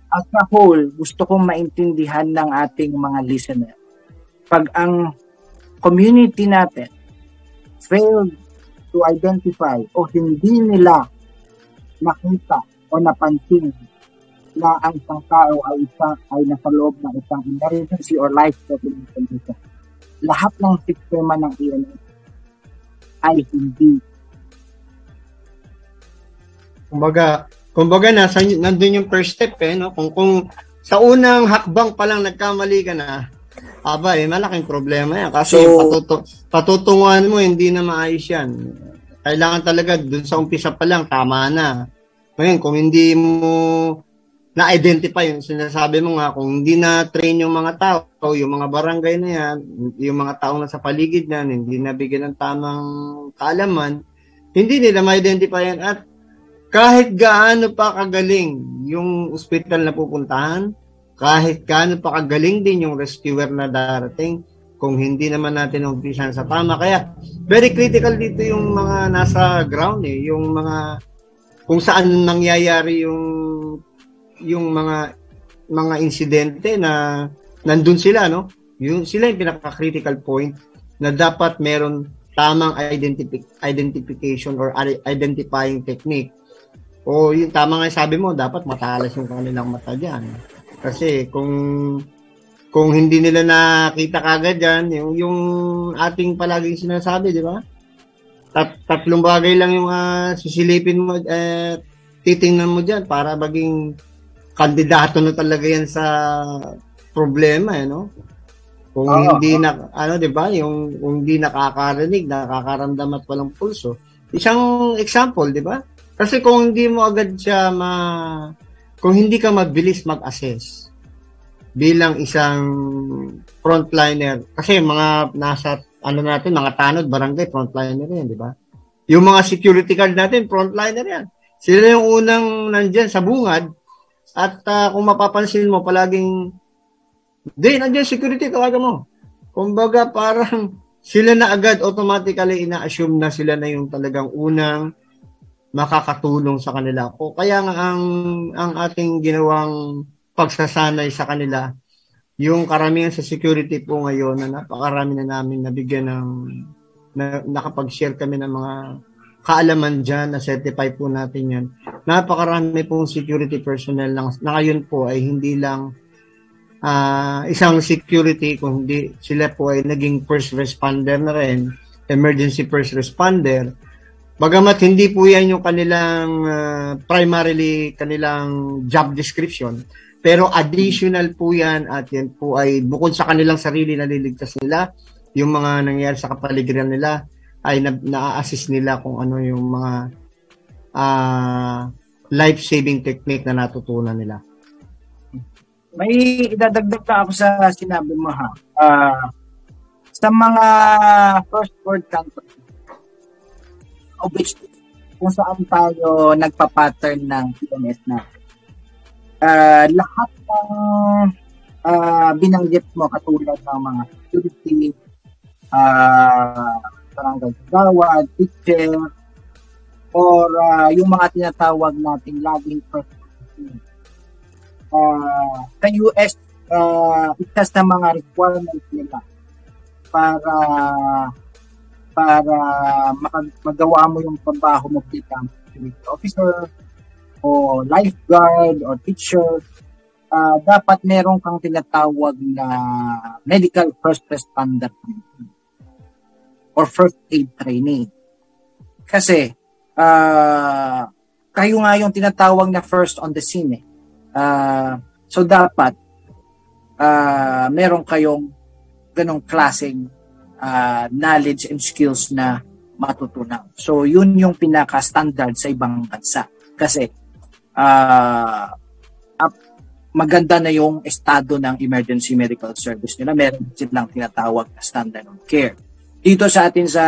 as a whole, gusto kong maintindihan ng ating mga listener. Pag ang community natin failed to identify o hindi nila nakita o napansin na ang isang tao ay isa ay nasa loob ng isang emergency or life-threatening condition. Lahat ng sistema ng EMS ay hindi. Kumbaga, kumbaga nasa nandun yung first step eh no kung kung sa unang hakbang pa lang nagkamali ka na aba eh malaking problema yan. Kasi so, patutu patutunguhan mo hindi na maayos yan. Kailangan talaga dun sa umpisa pa lang tama na. Ngayon kung hindi mo na-identify yung sinasabi mo nga kung hindi na train yung mga tao yung mga barangay na yan yung mga tao na sa paligid niyan hindi na bigyan ng tamang kaalaman hindi nila ma-identify yan. At kahit gaano pa kagaling yung ospital na pupuntahan, kahit gaano pa kagaling din yung rescuer na darating, kung hindi naman natin umpisan sa tama. Kaya, very critical dito yung mga nasa ground eh, yung mga, kung saan nangyayari yung, yung mga, mga insidente na nandun sila, no? Yung, sila yung pinaka-critical point na dapat meron tamang identific, identification or identifying technique o yung tama nga sabi mo, dapat matalas yung kanilang mata dyan. Kasi kung kung hindi nila nakita kagad yan, yung, yung ating palaging sinasabi, di ba? Tat, tatlong bagay lang yung uh, sisilipin mo, eh, titingnan mo dyan para maging kandidato na talaga yan sa problema, eh, no? Kung uh, hindi na, ano, di ba, yung kung hindi nakakarinig, nakakaramdam at walang pulso. Isang example, di ba? Kasi kung hindi mo agad siya ma kung hindi ka mabilis mag-assess bilang isang frontliner kasi mga nasa ano natin mga tanod barangay frontliner yan, di ba? Yung mga security guard natin frontliner yan. Sila yung unang nandiyan sa bungad at uh, kung mapapansin mo palaging di nandiyan security tawagan mo. Kumbaga parang <laughs> sila na agad automatically ina-assume na sila na yung talagang unang makakatulong sa kanila. O kaya nga ang ang ating ginawang pagsasanay sa kanila, yung karamihan sa security po ngayon na napakarami na namin nabigyan ng na, nakapag-share kami ng mga kaalaman dyan, na certify po natin yan. Napakarami pong security personnel lang, na ngayon po ay hindi lang uh, isang security, kung hindi sila po ay naging first responder na rin, emergency first responder, Bagamat hindi po yan yung kanilang uh, primarily kanilang job description, pero additional po yan at yan po ay bukod sa kanilang sarili na liligtas nila, yung mga nangyayari sa kapaligiran nila ay na, na-assist nila kung ano yung mga uh, life-saving technique na natutunan nila. May idadagdag na ako sa sinabi mo ha. Uh, sa mga first world countries, which kung saan tayo nagpa-pattern ng PMS na. Uh, lahat ng uh, binanggit mo katulad ng mga security, uh, barangay kagawad, teacher, or uh, yung mga tinatawag nating laging first uh, sa US, uh, isa sa mga requirements nila para para mag- magawa mo yung trabaho mo bilang security officer o lifeguard o teacher, uh, dapat meron kang tinatawag na medical first responder or first aid training. Kasi, uh, kayo nga yung tinatawag na first on the scene. Eh. Uh, so, dapat uh, meron kayong ganong klaseng uh, knowledge and skills na matutunan. So, yun yung pinaka-standard sa ibang bansa. Kasi, uh, up, maganda na yung estado ng emergency medical service nila. Meron silang tinatawag na standard of care. Dito sa atin sa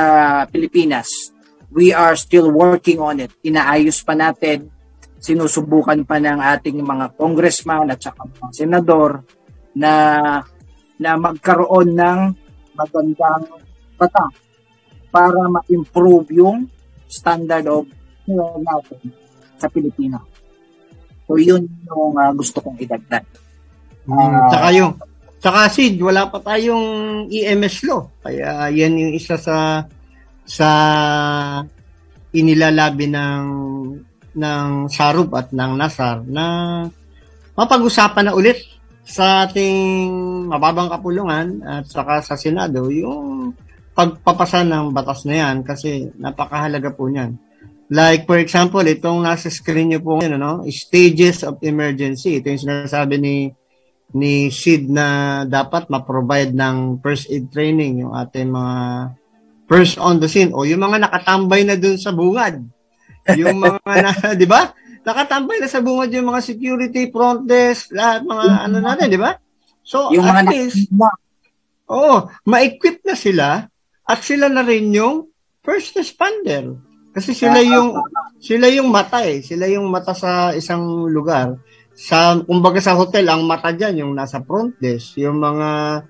Pilipinas, we are still working on it. Inaayos pa natin, sinusubukan pa ng ating mga congressman at saka mga senador na na magkaroon ng magandang bata para ma-improve yung standard of care natin sa Pilipinas. So, yun yung uh, gusto kong idagdag. Uh, tsaka yung, tsaka Sid, wala pa tayong EMS law. Kaya yan yung isa sa sa inilalabi ng ng Sarup at ng Nasar na mapag-usapan na ulit sa ating mababang kapulungan at saka sa Senado yung pagpapasa ng batas na yan kasi napakahalaga po niyan. Like for example, itong nasa screen niyo po ngayon, ano, stages of emergency. Ito yung sinasabi ni ni Sid na dapat ma-provide ng first aid training yung ating mga first on the scene o yung mga nakatambay na dun sa bungad. Yung mga <laughs> na, 'di ba? Nakatambay na sa bungad yung mga security, front desk, lahat mga ano natin, 'di ba? So yung at mga least, oh, ma-equip na sila at sila na rin yung first responder. Kasi sila yung sila yung mata eh. Sila yung mata sa isang lugar. Sa kumbaga sa hotel ang mata diyan yung nasa front desk, yung mga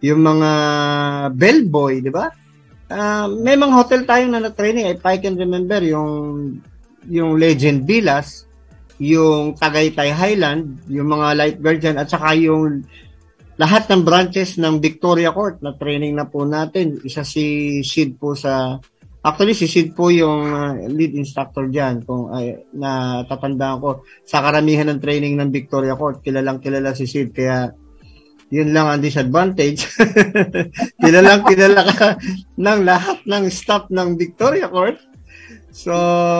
yung mga bellboy, di ba? Uh, may mga hotel tayo na na-training, if I can remember, yung yung Legend Villas, yung Tagaytay Highland, yung mga lifeguard dyan, at saka yung lahat ng branches ng Victoria Court na training na po natin. Isa si Sid po sa Actually, si Sid po yung uh, lead instructor dyan. Kung ay, na tatandaan ko, sa karamihan ng training ng Victoria Court, kilalang kilala si Sid. Kaya, yun lang ang disadvantage. <laughs> kilalang kilala ka <laughs> ng lahat ng staff ng Victoria Court. So,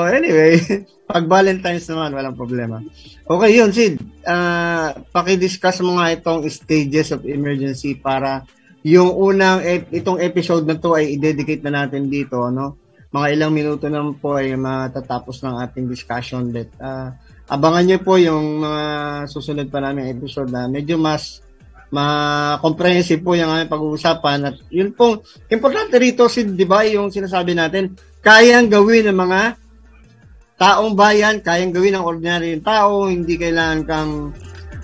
anyway, <laughs> pag Valentine's naman, walang problema. Okay, yun, Sid. Uh, pakidiscuss mo nga itong stages of emergency para yung unang itong episode na to ay i-dedicate na natin dito no mga ilang minuto na po ay matatapos ng ating discussion that uh, abangan niyo po yung mga susunod pa namin episode na medyo mas ma-comprehensive po yung aming pag-uusapan at yun po importante rito si di ba yung sinasabi natin kayang gawin ng mga taong bayan kayang gawin ng ordinary tao hindi kailangan kang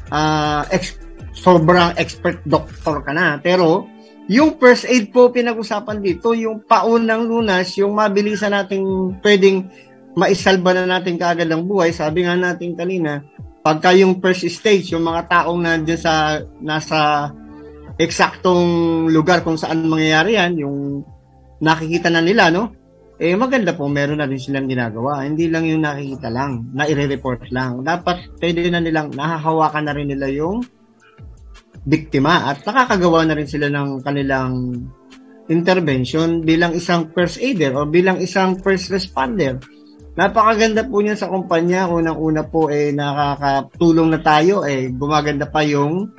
uh, ex- sobrang expert doctor ka na. Pero, yung first aid po pinag-usapan dito, yung paunang lunas, yung mabilisan nating pwedeng maisalba na natin kaagad ang buhay. Sabi nga natin kanina, pagka yung first stage, yung mga taong nandiyan sa, nasa eksaktong lugar kung saan mangyayari yan, yung nakikita na nila, no? Eh, maganda po, meron na rin silang ginagawa. Hindi lang yung nakikita lang, na i-report lang. Dapat, pwede na nilang, nahahawakan na rin nila yung biktima at nakakagawa na rin sila ng kanilang intervention bilang isang first aider o bilang isang first responder. Napakaganda po niya sa kumpanya. Unang-una po eh nakakatulong na tayo eh gumaganda pa yung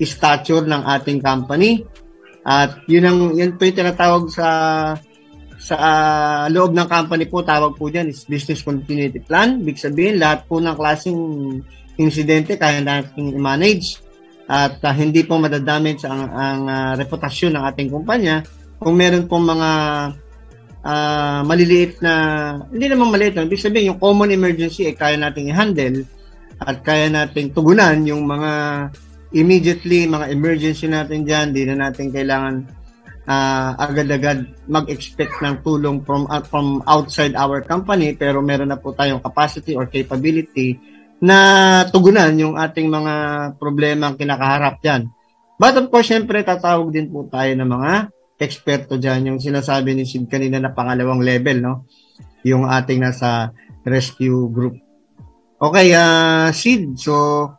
stature ng ating company. At yun ang yun po yung tinatawag sa sa uh, loob ng company po tawag po diyan is business continuity plan. Big sabihin lahat po ng klaseng insidente kaya natin i-manage at uh, hindi po madadamage ang, ang uh, reputasyon ng ating kumpanya kung meron pong mga uh, maliliit na, hindi naman maliit, ibig sabihin yung common emergency ay kaya nating i-handle at kaya nating tugunan yung mga immediately, mga emergency natin dyan, hindi na natin kailangan uh, agad-agad mag-expect ng tulong from, uh, from outside our company pero meron na po tayong capacity or capability na tugunan yung ating mga problema ang kinakaharap dyan. But of course, syempre, tatawag din po tayo ng mga eksperto dyan. Yung sinasabi ni Sid kanina na pangalawang level, no? Yung ating nasa rescue group. Okay, uh, Sid, so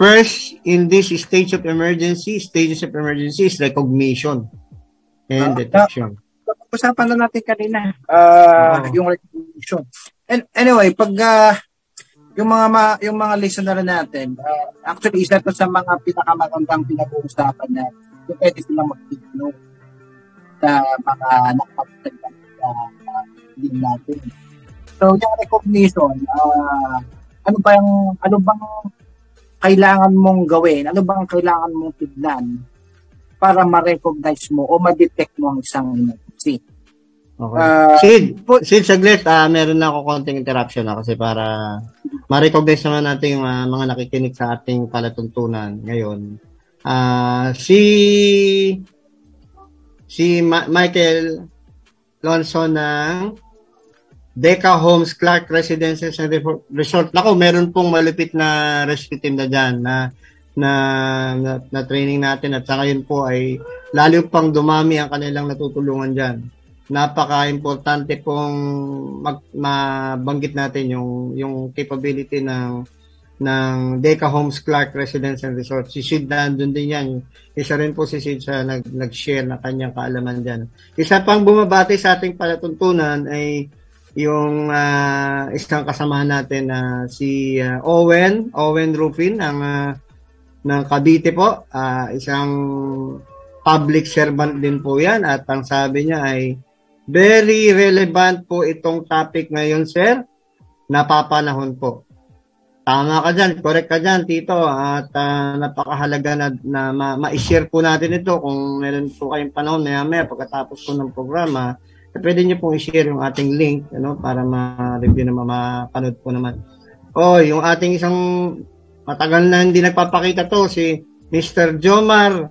first in this stage of emergency, stages of emergency is recognition and uh, detection. Uh, usapan na natin kanina, uh, oh. yung recognition. And anyway, pag uh, yung mga ma, yung mga listener natin, uh, actually isa to sa mga pinakamagandang pinag-uusapan na yung pwede silang mag-know sa mga nakapagtagdag sa uh, din natin. So, yung recognition, uh, ano ba yung, ano bang kailangan mong gawin? Ano bang kailangan mong tignan para ma-recognize mo o ma-detect mo ang isang emergency? Okay. Uh, Sid, Sid, saglit, uh, meron na ako konting interruption na kasi para ma-recognize naman natin yung uh, mga nakikinig sa ating palatuntunan ngayon. Uh, si si Ma- Michael Lonson ng Deca Homes Clark Residences and Resort. Nako, meron pong malupit na rescue team na dyan na, na, na, na training natin at sa ngayon po ay lalo pang dumami ang kanilang natutulungan dyan. Napaka-importante pong mag, mabanggit natin yung, yung capability ng ng Deca Homes Clark Residence and Resort. Si Sid nandun din yan. Isa rin po si Sid sa nag, nag-share na kanyang kaalaman dyan. Isa pang bumabati sa ating palatuntunan ay yung uh, isang kasamahan natin na uh, si uh, Owen, Owen Rufin ng uh, ng Cavite po, uh, isang public servant din po 'yan at ang sabi niya ay very relevant po itong topic ngayon, sir. Napapanahon po. Tama ka dyan, correct ka dyan, Tito. At uh, napakahalaga na, na ma- ma-share po natin ito kung meron po kayong panahon maya maya pagkatapos po ng programa. Eh, pwede niyo pong i-share yung ating link ano, para ma-review na mapanood po naman. Oh, yung ating isang matagal na hindi nagpapakita to, si Mr. Jomar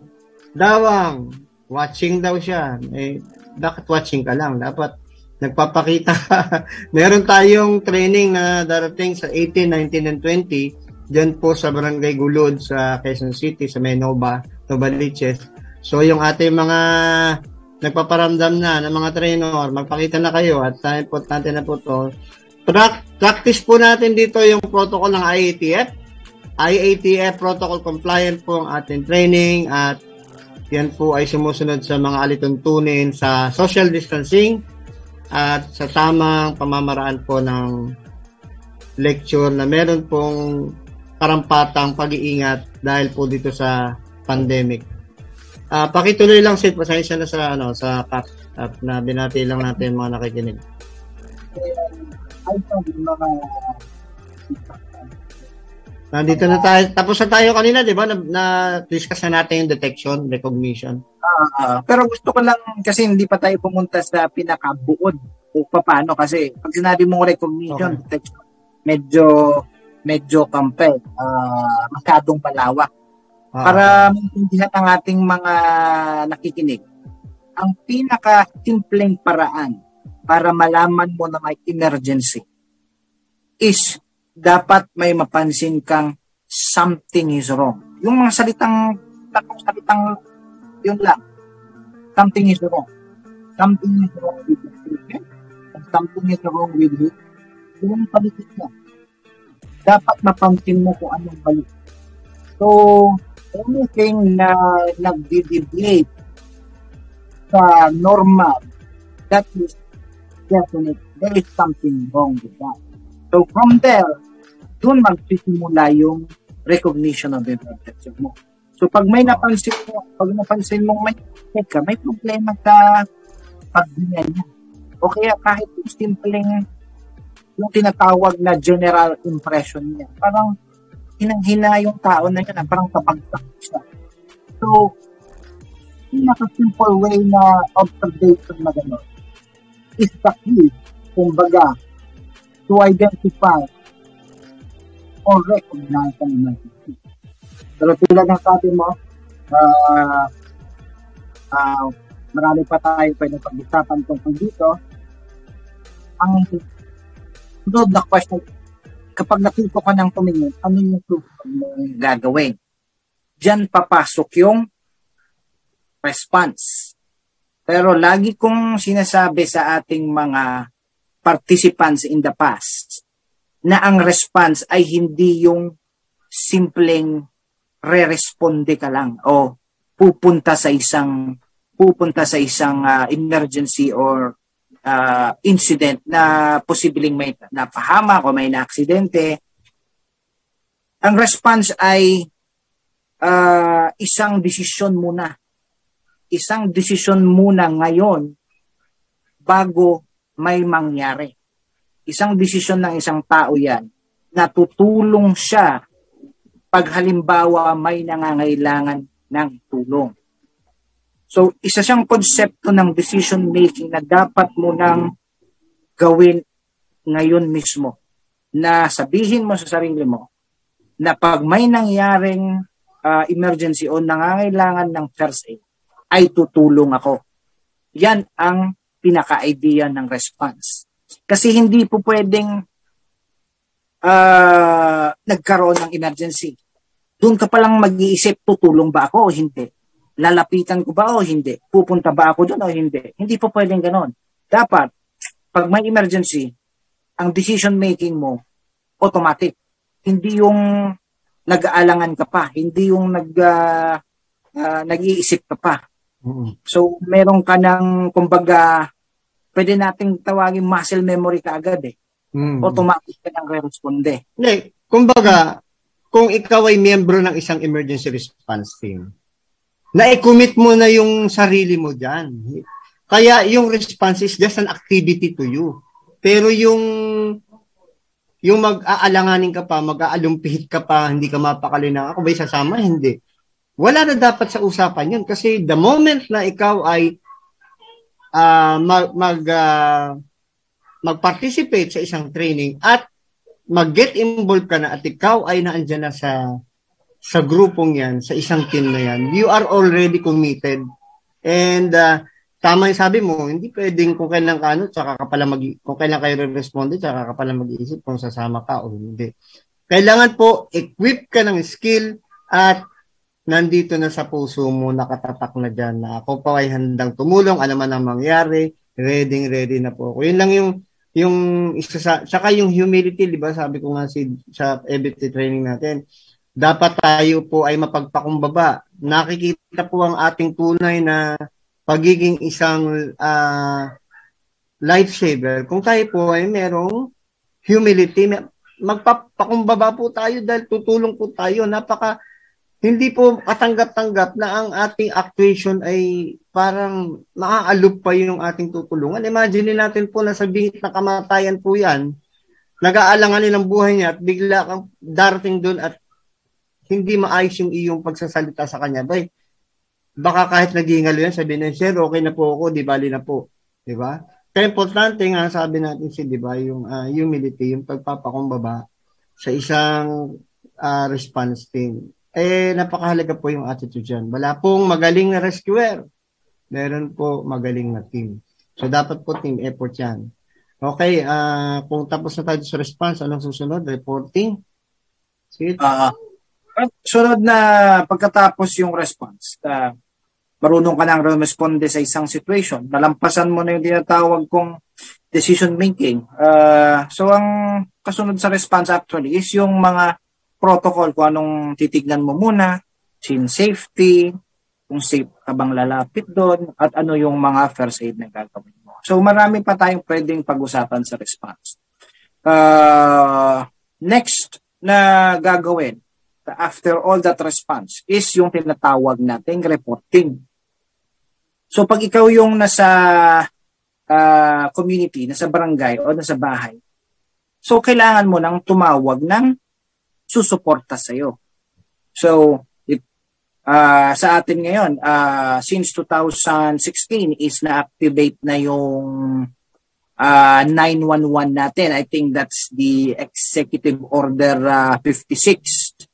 Dawang. Watching daw siya. Eh, bakit watching ka lang? Dapat nagpapakita. <laughs> Meron tayong training na darating sa 18, 19, and 20 dyan po sa Barangay Gulod sa Quezon City, sa Menova, Novaliches. So yung ating mga nagpaparamdam na ng mga trainer, magpakita na kayo at importante na po to. Pra- practice po natin dito yung protocol ng IATF. IATF protocol compliant po ang ating training at yan po ay sumusunod sa mga alituntunin sa social distancing, at sa tamang pamamaraan po ng lecture na meron pong karampatang pag-iingat dahil po dito sa pandemic. Uh, pakituloy lang Sid, pasensya na sa ano sa cut at na binati lang natin mga nakikinig. Nandito na tayo. Tapos na tayo kanina, di ba? Na, na na natin yung detection, recognition. Uh, pero gusto ko lang kasi hindi pa tayo pumunta sa pinakabuod o paano kasi pag sinabi mong recognition, okay. detection, medyo medyo kampe, uh, masyadong malawak. Uh-huh. Para maintindihan ang ating mga nakikinig, ang pinaka simpleng paraan para malaman mo na may emergency is dapat may mapansin kang something is wrong. Yung mga salitang, tatlong salitang, yun lang. Something is wrong. Something is wrong with the something is wrong with it. Yung palikit niya. Dapat mapansin mo kung anong balik. So, anything na nagdi-deviate sa normal, that is definite. There is something wrong with that. So from there, doon magsisimula yung recognition of the protection mo. So pag may napansin mo, pag napansin mo may ka, may problema sa pagbigay niya. O kaya kahit yung simpleng yung tinatawag na general impression niya. Parang hinanghina yung tao na yun, parang kapagsak siya. So, pinaka-simple way na observation na gano'n is the key, kumbaga, to identify or recognize an emergency. Pero tulad ng sabi mo, uh, uh, marami pa tayo pwede pag-usapan tungkol dito. Ang sunod na question, kapag natuto ka ng tumingin, ano yung susunod mong gagawin? Diyan papasok yung response. Pero lagi kong sinasabi sa ating mga participants in the past na ang response ay hindi yung simpleng re-responde ka lang o pupunta sa isang pupunta sa isang uh, emergency or uh, incident na posibleng may napahama o may naaksidente. Ang response ay uh, isang desisyon muna. Isang desisyon muna ngayon bago may mangyari. Isang desisyon ng isang tao yan na tutulong siya pag halimbawa may nangangailangan ng tulong. So, isa siyang konsepto ng decision making na dapat mo nang gawin ngayon mismo. Na sabihin mo sa sarili mo na pag may nangyaring uh, emergency o nangangailangan ng first aid, ay tutulong ako. Yan ang pinaka-idea ng response. Kasi hindi po pwedeng uh, nagkaroon ng emergency. Doon ka palang mag-iisip, tutulong ba ako o hindi? Lalapitan ko ba o hindi? Pupunta ba ako doon o hindi? Hindi po pwedeng ganon. Dapat, pag may emergency, ang decision making mo, automatic. Hindi yung nag-aalangan ka pa, hindi yung nag uh, uh, nag-iisip ka pa. Mm-hmm. So, meron ka ng, kumbaga, pwede nating tawagin muscle memory ka agad eh. Mm-hmm. Automatic ka nang re-responde. Hindi, kumbaga, kung ikaw ay miyembro ng isang emergency response team, na-commit mo na yung sarili mo dyan. Kaya yung response is just an activity to you. Pero yung yung mag-aalanganin ka pa, mag-aalumpihit ka pa, hindi ka mapakali na ako ba'y sasama? Hindi. Wala na dapat sa usapan yun kasi the moment na ikaw ay uh, mag, mag uh, mag-participate sa isang training at mag-get involved ka na at ikaw ay naandyan na sa sa grupong yan, sa isang team na yan, you are already committed. And uh, tama yung sabi mo, hindi pwedeng kung kailan ka ano, tsaka ka pala mag, kung kailan kayo responde, tsaka ka pala mag-iisip kung sasama ka o hindi. Kailangan po, equip ka ng skill at nandito na sa puso mo, nakatatak na dyan na ako pa ay handang tumulong, ano man ang mangyari, ready, ready na po ako. Yun lang yung yung isa sa, saka yung humility, di ba, sabi ko nga si, sa EBT training natin, dapat tayo po ay mapagpakumbaba. Nakikita po ang ating tunay na pagiging isang uh, lifesaver, kung tayo po ay merong humility, magpapakumbaba po tayo dahil tutulong po tayo. Napaka, hindi po katanggap-tanggap na ang ating actuation ay parang maaalok pa yung ating tutulungan. Imagine natin po na sa bingit na kamatayan po yan, nag-aalangan nilang buhay niya at bigla kang darating doon at hindi maayos yung iyong pagsasalita sa kanya. Bay, baka kahit naghihingalo yan, sabihin niya, sir, okay na po ako, di bali na po. Di ba? Kaya importante nga sabi natin si, di ba, yung uh, humility, yung pagpapakumbaba sa isang uh, response team. Eh, napakahalaga po yung attitude dyan. Wala pong magaling na rescuer. Meron po magaling na team. So, dapat po team effort yan. Okay, uh, kung tapos na tayo sa response, anong susunod? Reporting? Sige. Uh, sunod na pagkatapos yung response, uh, marunong ka nang responde sa isang situation, nalampasan mo na yung tinatawag kong decision making. Uh, so ang kasunod sa response actually is yung mga protocol kung anong titignan mo muna, scene safety, kung safe ka bang lalapit doon, at ano yung mga first aid na gagawin mo. So marami pa tayong pwedeng pag-usapan sa response. Uh, next na gagawin after all that response is yung tinatawag nating reporting. So pag ikaw yung nasa uh, community, nasa barangay o nasa bahay, so kailangan mo nang tumawag ng susuporta sa iyo. So if, uh, sa atin ngayon, uh, since 2016 is na-activate na yung uh, 911 natin. I think that's the Executive Order uh, 56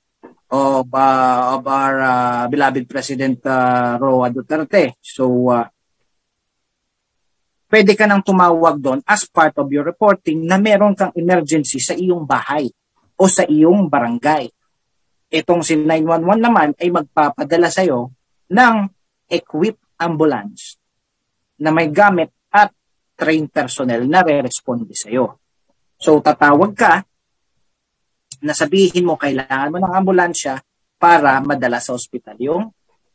of, uh, of our uh, beloved President uh, Roa Duterte. So, uh, pwede ka nang tumawag doon as part of your reporting na meron kang emergency sa iyong bahay o sa iyong barangay. Itong si 911 naman ay magpapadala sa iyo ng equipped ambulance na may gamit at trained personnel na re-responde sa iyo. So tatawag ka na sabihin mo kailangan mo ng ambulansya para madala sa ospital yung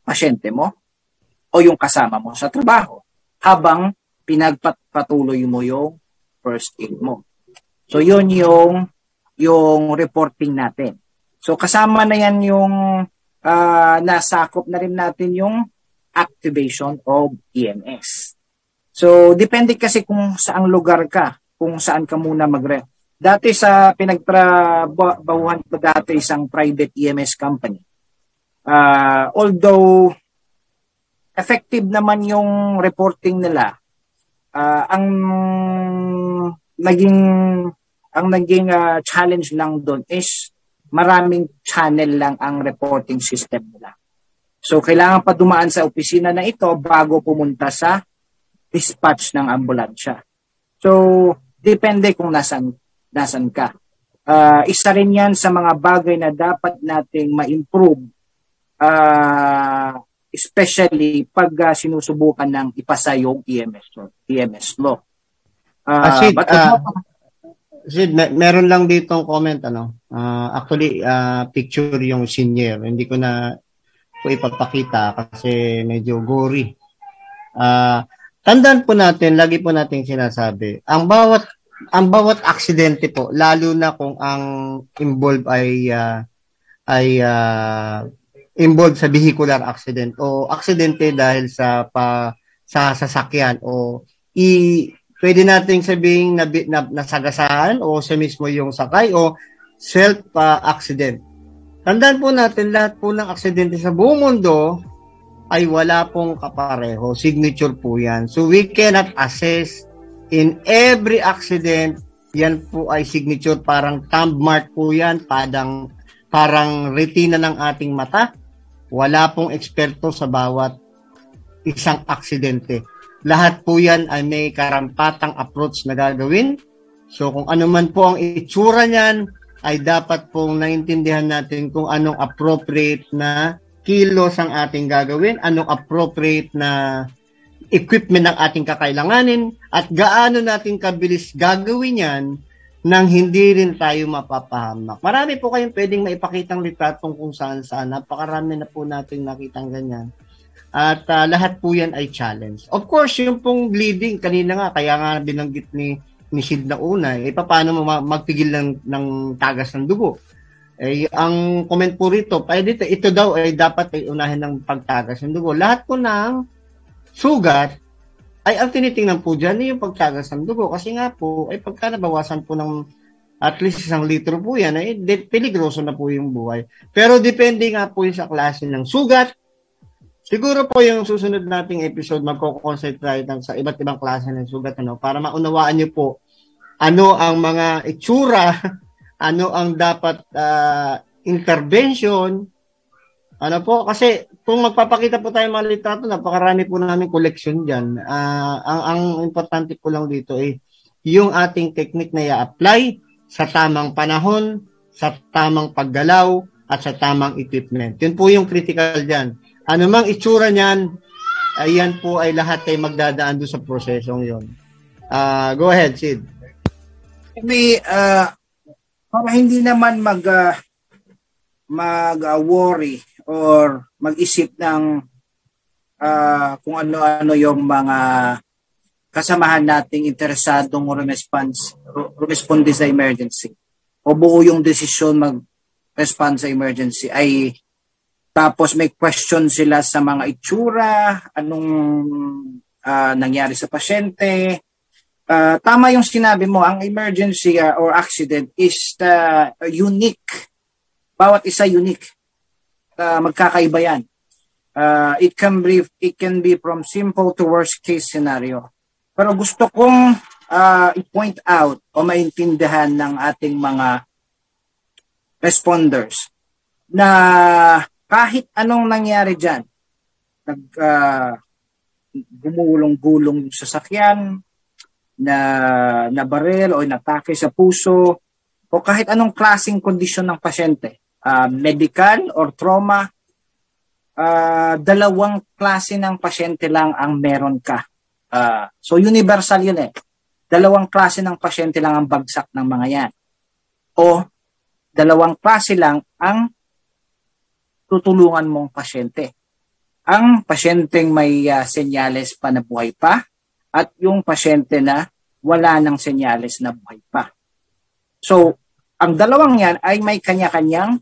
pasyente mo o yung kasama mo sa trabaho habang pinagpatuloy mo yung first aid mo. So yun yung yung reporting natin. So kasama na yan yung uh, nasakop na rin natin yung activation of EMS. So depende kasi kung saang lugar ka, kung saan ka muna magre Dati sa pinagtrabahuhan ko dati isang private EMS company. Uh, although effective naman yung reporting nila, uh, ang naging ang naging uh, challenge lang doon is maraming channel lang ang reporting system nila. So kailangan pa dumaan sa opisina na ito bago pumunta sa dispatch ng ambulansya. So Depende kung nasan, nasan ka. Uh, isa rin yan sa mga bagay na dapat nating ma-improve uh, especially pag uh, sinusubukan ng ipasa yung EMS law. EMS law. Uh, Sid, but, uh, Sid, may, meron lang ditong comment ano. Uh, actually uh, picture yung senior. Hindi ko na po ipapakita kasi medyo gory. Uh, tandaan po natin, lagi po nating sinasabi, ang bawat ang bawat aksidente po, lalo na kung ang involved ay uh, ay uh, involved sa vehicular accident o aksidente dahil sa pa sa sasakyan o i pwede nating sabihin na, na nasagasahan o sa mismo yung sakay o self uh, accident. Tandaan po natin lahat po ng aksidente sa buong mundo ay wala pong kapareho. Signature po yan. So we cannot assess in every accident, yan po ay signature, parang thumb mark po yan, padang, parang retina ng ating mata. Wala pong eksperto sa bawat isang aksidente. Lahat po yan ay may karampatang approach na gagawin. So kung ano man po ang itsura niyan, ay dapat pong naintindihan natin kung anong appropriate na kilos ang ating gagawin, anong appropriate na equipment ng ating kakailanganin at gaano natin kabilis gagawin yan nang hindi rin tayo mapapahamak. Marami po kayong pwedeng maipakitang litratong kung saan saan. Napakarami na po natin nakitang ganyan. At uh, lahat po yan ay challenge. Of course, yung pong bleeding, kanina nga, kaya nga binanggit ni, ni Sid na una, eh, paano mo magpigil ng, ng tagas ng dugo? Eh, ang comment po rito, ay dito, ito daw ay dapat ay unahin ng pagtagas ng dugo. Lahat po ng sugat, ay ang tinitingnan po dyan yung pagtagas ng dugo. Kasi nga po, ay pagka nabawasan po ng at least isang litro po yan, ay de- peligroso na po yung buhay. Pero depende nga po yung sa klase ng sugat. Siguro po yung susunod nating episode, magko-concentrate sa iba't ibang klase ng sugat ano, para maunawaan niyo po ano ang mga itsura, <laughs> ano ang dapat uh, intervention, ano po, kasi kung magpapakita po tayo mga litrato, napakarami po namin collection dyan. Uh, ang, ang importante po lang dito ay yung ating technique na i-apply sa tamang panahon, sa tamang paggalaw, at sa tamang equipment. Yun po yung critical dyan. Ano mang itsura niyan, ayan po ay lahat ay magdadaan doon sa prosesong yon. Uh, go ahead, Sid. May, uh, para hindi naman mag uh, mag-worry or mag-isip ng uh, kung ano-ano yung mga kasamahan nating interesadong response, responde sa emergency o buo yung desisyon mag-respond sa emergency ay tapos may question sila sa mga itsura, anong uh, nangyari sa pasyente. Uh, tama yung sinabi mo, ang emergency uh, or accident is uh, unique. Bawat isa unique uh, magkakaiba yan. Uh, it can be it can be from simple to worst case scenario. Pero gusto kong uh, i-point out o maintindihan ng ating mga responders na kahit anong nangyari diyan, nag uh, gumulong-gulong sa sasakyan, na nabaril o natake sa puso, o kahit anong klaseng kondisyon ng pasyente, uh, medical or trauma, uh, dalawang klase ng pasyente lang ang meron ka. Uh, so universal yun eh. Dalawang klase ng pasyente lang ang bagsak ng mga yan. O dalawang klase lang ang tutulungan mong pasyente. Ang pasyenteng may uh, senyales pa na buhay pa at yung pasyente na wala ng senyales na buhay pa. So, ang dalawang yan ay may kanya-kanyang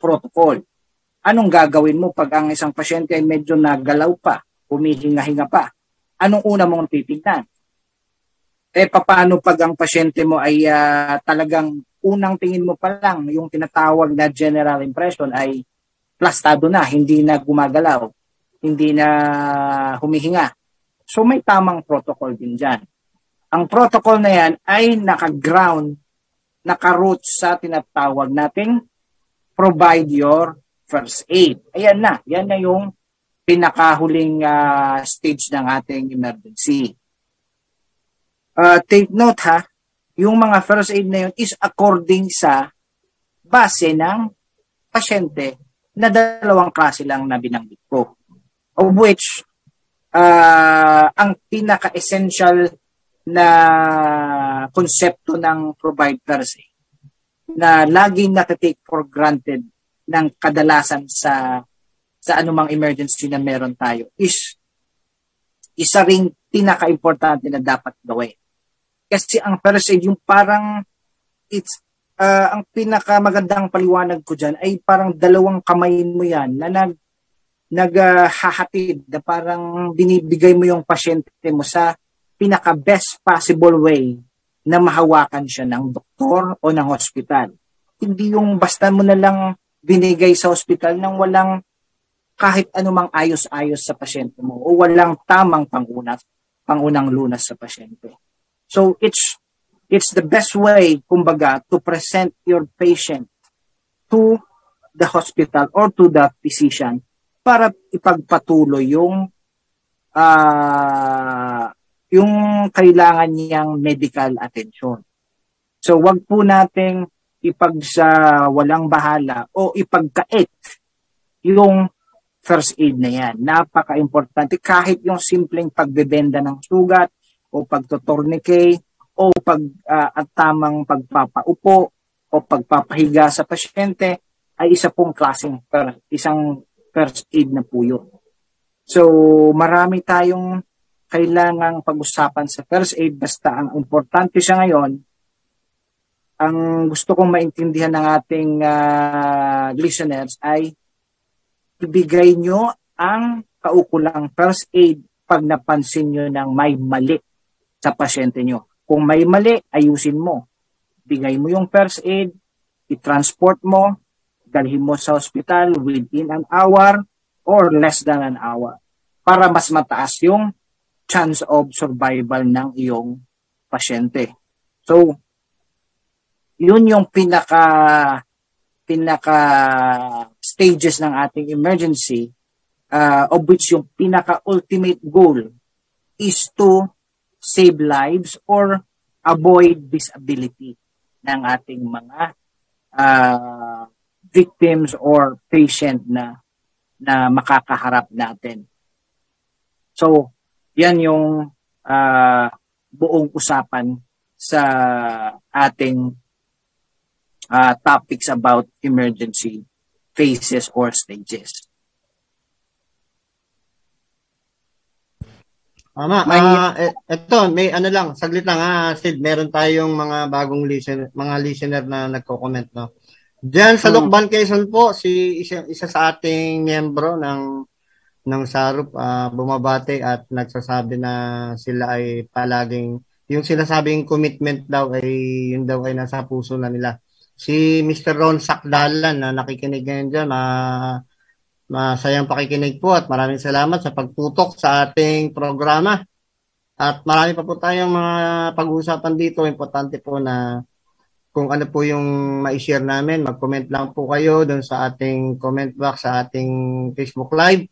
protocol. Anong gagawin mo pag ang isang pasyente ay medyo nagalaw pa, humihinga-hinga pa? Anong una mong titignan? Eh, paano pag ang pasyente mo ay uh, talagang unang tingin mo pa lang, yung tinatawag na general impression ay plastado na, hindi na gumagalaw, hindi na humihinga. So may tamang protocol din dyan. Ang protocol na yan ay naka-ground, naka-root sa tinatawag nating provide your first aid. Ayan na, yan na yung pinakahuling uh, stage ng ating emergency. Uh, take note ha, yung mga first aid na yun is according sa base ng pasyente na dalawang klase lang na binanggit ko. Of which, uh, ang pinaka-essential na konsepto ng provide first aid na laging natatake for granted ng kadalasan sa sa anumang emergency na meron tayo is isa ring pinaka-importante na dapat gawin. Kasi ang first aid, yung parang it's uh, ang pinakamagandang paliwanag ko diyan ay parang dalawang kamay mo yan na nag naghahatid uh, na parang binibigay mo yung pasyente mo sa pinaka best possible way na mahawakan siya ng doktor o ng hospital. Hindi yung basta mo na lang binigay sa hospital nang walang kahit anumang ayos-ayos sa pasyente mo o walang tamang pangunat, pangunang lunas sa pasyente. So it's it's the best way kumbaga to present your patient to the hospital or to the physician para ipagpatuloy yung uh, yung kailangan niyang medical attention. So wag po nating ipag sa walang bahala o ipagkait yung first aid na yan. Napaka-importante. Kahit yung simpleng pagbebenda ng sugat o pagtotornike o pag uh, at tamang pagpapaupo o pagpapahiga sa pasyente ay isa pong klaseng per, isang first aid na yun. So, marami tayong kailangang pag-usapan sa first aid basta ang importante siya ngayon ang gusto kong maintindihan ng ating uh, listeners ay ibigay nyo ang kaukulang first aid pag napansin nyo ng may mali sa pasyente nyo. Kung may mali, ayusin mo. Bigay mo yung first aid, i-transport mo, dalhin mo sa hospital within an hour or less than an hour para mas mataas yung chance of survival ng iyong pasyente. So, yun yung pinaka pinaka stages ng ating emergency uh, of which yung pinaka ultimate goal is to save lives or avoid disability ng ating mga uh, victims or patient na na makakaharap natin. So, yan yung uh, buong usapan sa ating uh, topics about emergency phases or stages. Tama. May, uh, ito, may ano lang, saglit lang ha, Sid, meron tayong mga bagong listener, mga listener na nagko-comment, no. Diyan sa hmm. Lukban Quezon po, si isa, isa sa ating miyembro ng ng Sarup uh, bumabate at nagsasabi na sila ay palaging yung sinasabing commitment daw ay yun daw ay nasa puso na nila si Mr. Ron Sakdalan na nakikinig ngayon dyan. Ma masayang pakikinig po at maraming salamat sa pagtutok sa ating programa. At marami pa po tayong mga pag-uusapan dito. Importante po na kung ano po yung ma-share namin, mag-comment lang po kayo doon sa ating comment box sa ating Facebook Live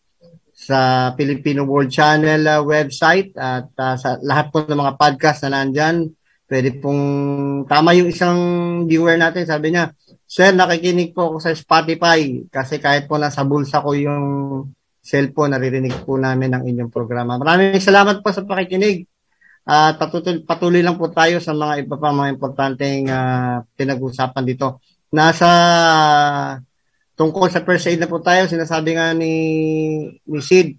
sa Filipino World Channel uh, website at uh, sa lahat po ng mga podcast na nandyan Pwede pong, tama yung isang viewer natin, sabi niya, Sir, nakikinig po ako sa Spotify kasi kahit po nasa bulsa ko yung cellphone, naririnig po namin ang inyong programa. Maraming salamat po sa pakikinig. At uh, patuloy, lang po tayo sa mga iba pa mga importanteng uh, pinag-usapan dito. Nasa tungkol sa first aid na po tayo, sinasabi nga ni, ni Sid,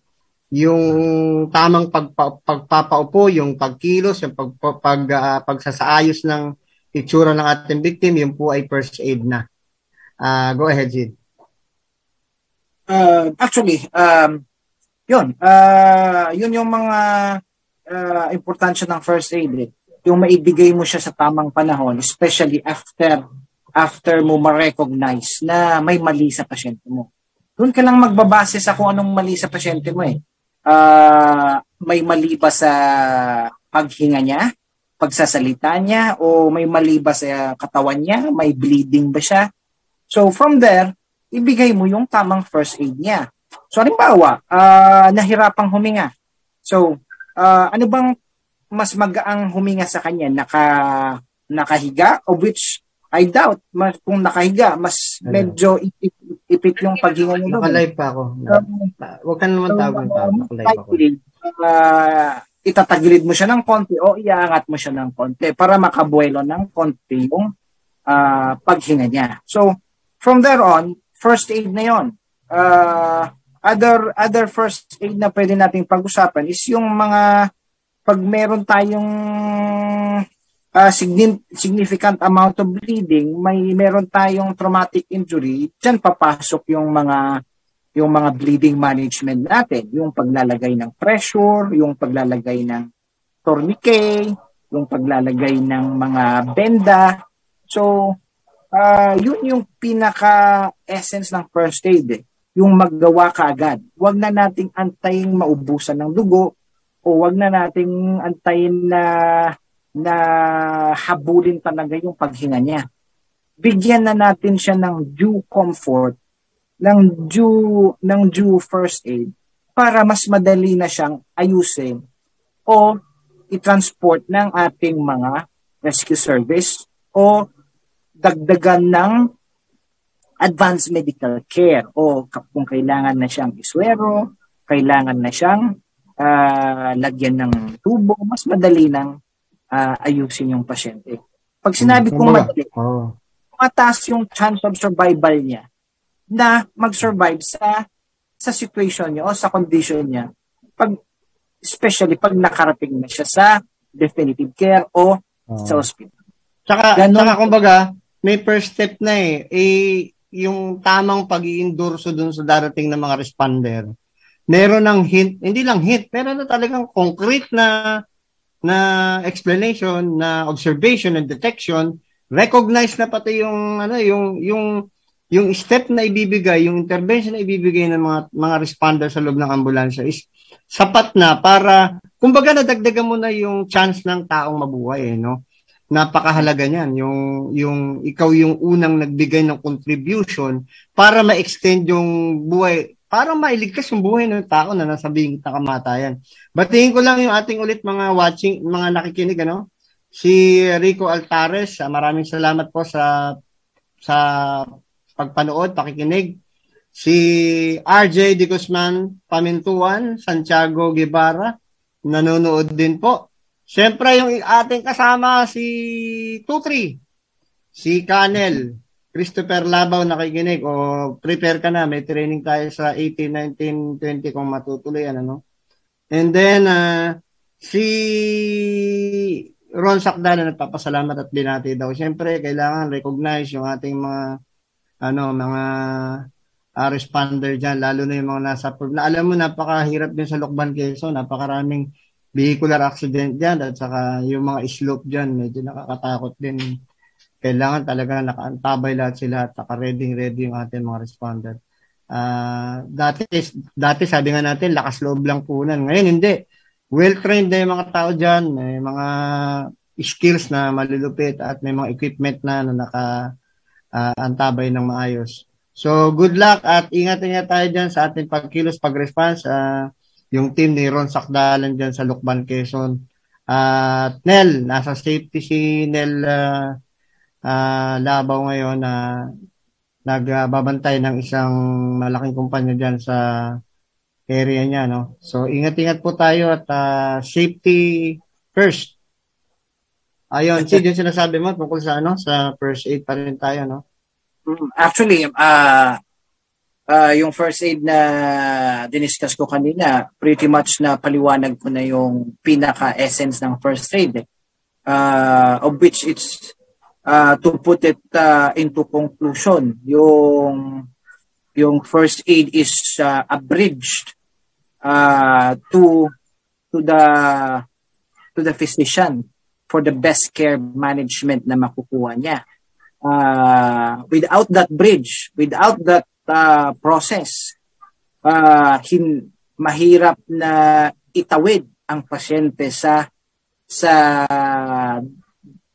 yung tamang pagpa, pagpapaupo, yung pagkilos, yung pag, pag, uh, pagsasaayos ng itsura ng ating victim, yun po ay first aid na. Uh, go ahead, Sid. Uh, actually, um, yun, uh, yun yung mga uh, importansya ng first aid. Eh. Yung maibigay mo siya sa tamang panahon, especially after after mo ma-recognize na may mali sa pasyente mo. Doon ka lang magbabase sa kung anong mali sa pasyente mo eh uh, may mali ba sa paghinga niya, pagsasalita niya, o may mali ba sa katawan niya, may bleeding ba siya. So from there, ibigay mo yung tamang first aid niya. So halimbawa, uh, nahirapang huminga. So uh, ano bang mas magaang huminga sa kanya? Naka nakahiga, of which I doubt mas, kung nakahiga, mas Ano? medyo ipit, ipit yung paghinga niyo. Naka-live pa ako. Huwag ka naman tawag ng. Naka-live ako. uh, itatagilid mo siya ng konti o iaangat mo siya ng konti para makabuelo ng konti yung uh, paghinga niya. So, from there on, first aid na yon. Uh, other other first aid na pwede nating pag-usapan is yung mga pag meron tayong uh, significant amount of bleeding, may meron tayong traumatic injury, diyan papasok yung mga yung mga bleeding management natin, yung paglalagay ng pressure, yung paglalagay ng tourniquet, yung paglalagay ng mga benda. So, uh, yun yung pinaka-essence ng first aid. Eh. Yung maggawa ka agad. Huwag na nating antayin maubusan ng dugo o wag na nating antayin na na habulin talaga yung paghinga niya. Bigyan na natin siya ng due comfort ng due ng due first aid para mas madali na siyang ayusin o i-transport ng ating mga rescue service o dagdagan ng advanced medical care o kung kailangan na siyang iswero, kailangan na siyang uh, lagyan ng tubo, mas madali nang uh, ayusin yung pasyente. Pag sinabi kong madali, oh. mataas yung chance of survival niya na mag-survive sa sa situation niya o sa condition niya. Pag especially pag nakarating na siya sa definitive care o oh. sa hospital. Tsaka, Ganon, tsaka kumbaga, may first step na eh. eh yung tamang pag endorso dun sa darating na mga responder. Meron ng hint, hindi lang hint, pero na talagang concrete na na explanation, na observation and detection, recognize na pati yung ano yung yung yung step na ibibigay, yung intervention na ibibigay ng mga mga responder sa loob ng ambulansya is sapat na para kumbaga nadagdagan mo na yung chance ng taong mabuhay eh, no? Napakahalaga niyan yung yung ikaw yung unang nagbigay ng contribution para ma-extend yung buhay para mailigtas yung buhay ng tao na nasa bingit na kamatayan. Batiin ko lang yung ating ulit mga watching, mga nakikinig ano. Si Rico Altares, maraming salamat po sa sa pagpanood, pakikinig. Si RJ De Guzman Pamintuan, Santiago Guevara, nanonood din po. Siyempre, yung ating kasama si Tutri, si Canel, Christopher Labaw nakikinig o prepare ka na, may training tayo sa 18, 19, 20 kung matutuloy yan, ano? And then, uh, si Ron Sakdala nagpapasalamat at binati daw. Siyempre, kailangan recognize yung ating mga ano, mga uh, responder dyan, lalo na yung mga nasa, na, alam mo, napakahirap din sa Lokban, Quezon, napakaraming vehicular accident dyan, at saka yung mga slope dyan, medyo nakakatakot din. Kailangan talaga nakaantabay lahat sila at naka-ready-ready yung ating mga responder. Uh, dati, dati sabi nga natin, lakas loob lang punan. Ngayon, hindi. Well-trained na yung mga tao dyan, may mga skills na malulupit at may mga equipment na na naka uh, antabay ng maayos. So, good luck at ingat-ingat tayo dyan sa ating pagkilos, pag-response. Uh, yung team ni Ron Sakdalan dyan sa Lukban, Quezon. At uh, Nel, nasa safety si Nel uh, uh, Labaw ngayon na uh, nagbabantay ng isang malaking kumpanya dyan sa area niya. No? So, ingat-ingat po tayo at uh, safety first. Ayun, Sid, yung sinasabi mo tungkol sa ano, sa first aid pa rin tayo, no? Mm, actually, uh, uh, yung first aid na diniscuss ko kanina, pretty much na paliwanag ko na yung pinaka-essence ng first aid. Uh, of which it's uh, to put it uh, into conclusion, yung yung first aid is uh, abridged uh, to to the to the physician for the best care management na makukuha niya. Uh, without that bridge, without that uh, process, uh, hin, mahirap na itawid ang pasyente sa sa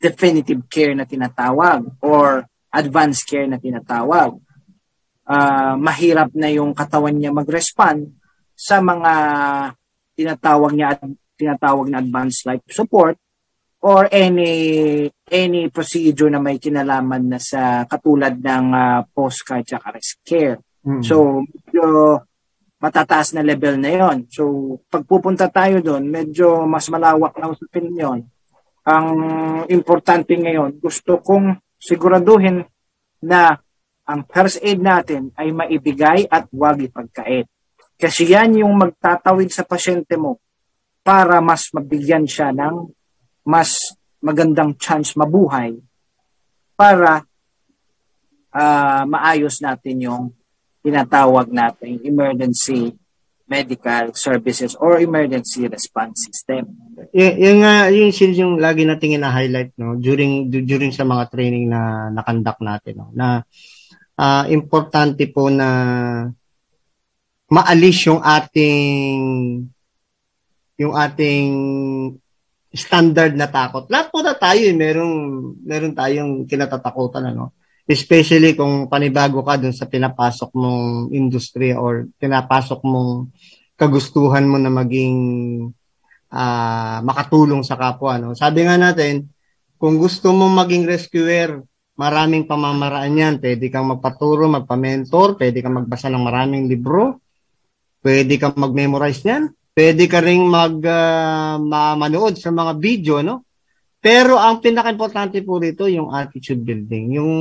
definitive care na tinatawag or advanced care na tinatawag. Uh, mahirap na yung katawan niya mag-respond sa mga tinatawag niya tinatawag na advanced life support or any any procedure na may kinalaman na sa katulad ng uh, post-cardiac arrest care. Mm-hmm. So, medyo matataas na level na yon. So, pagpupunta tayo doon, medyo mas malawak na usapin yon. Ang importante ngayon, gusto kong siguraduhin na ang first aid natin ay maibigay at huwag ipagkait. Kasi yan yung magtatawid sa pasyente mo para mas mabigyan siya ng mas magandang chance mabuhay para uh, maayos natin yung tinatawag natin emergency medical services or emergency response system. Y- yung uh, yung yung lagi nating ina-highlight no during during sa mga training na nakandak natin no na uh, importante po na maalis yung ating yung ating standard na takot. Lahat po na tayo, eh, merong, meron tayong kinatatakutan, ano? Especially kung panibago ka dun sa pinapasok mong industry or pinapasok mong kagustuhan mo na maging uh, makatulong sa kapwa. No? Sabi nga natin, kung gusto mo maging rescuer, maraming pamamaraan yan. Pwede kang magpaturo, magpa-mentor, pwede kang magbasa ng maraming libro, pwede kang mag-memorize niyan, Pwede ka ring mag uh, manood sa mga video, no? Pero ang pinaka-importante po rito yung attitude building. Yung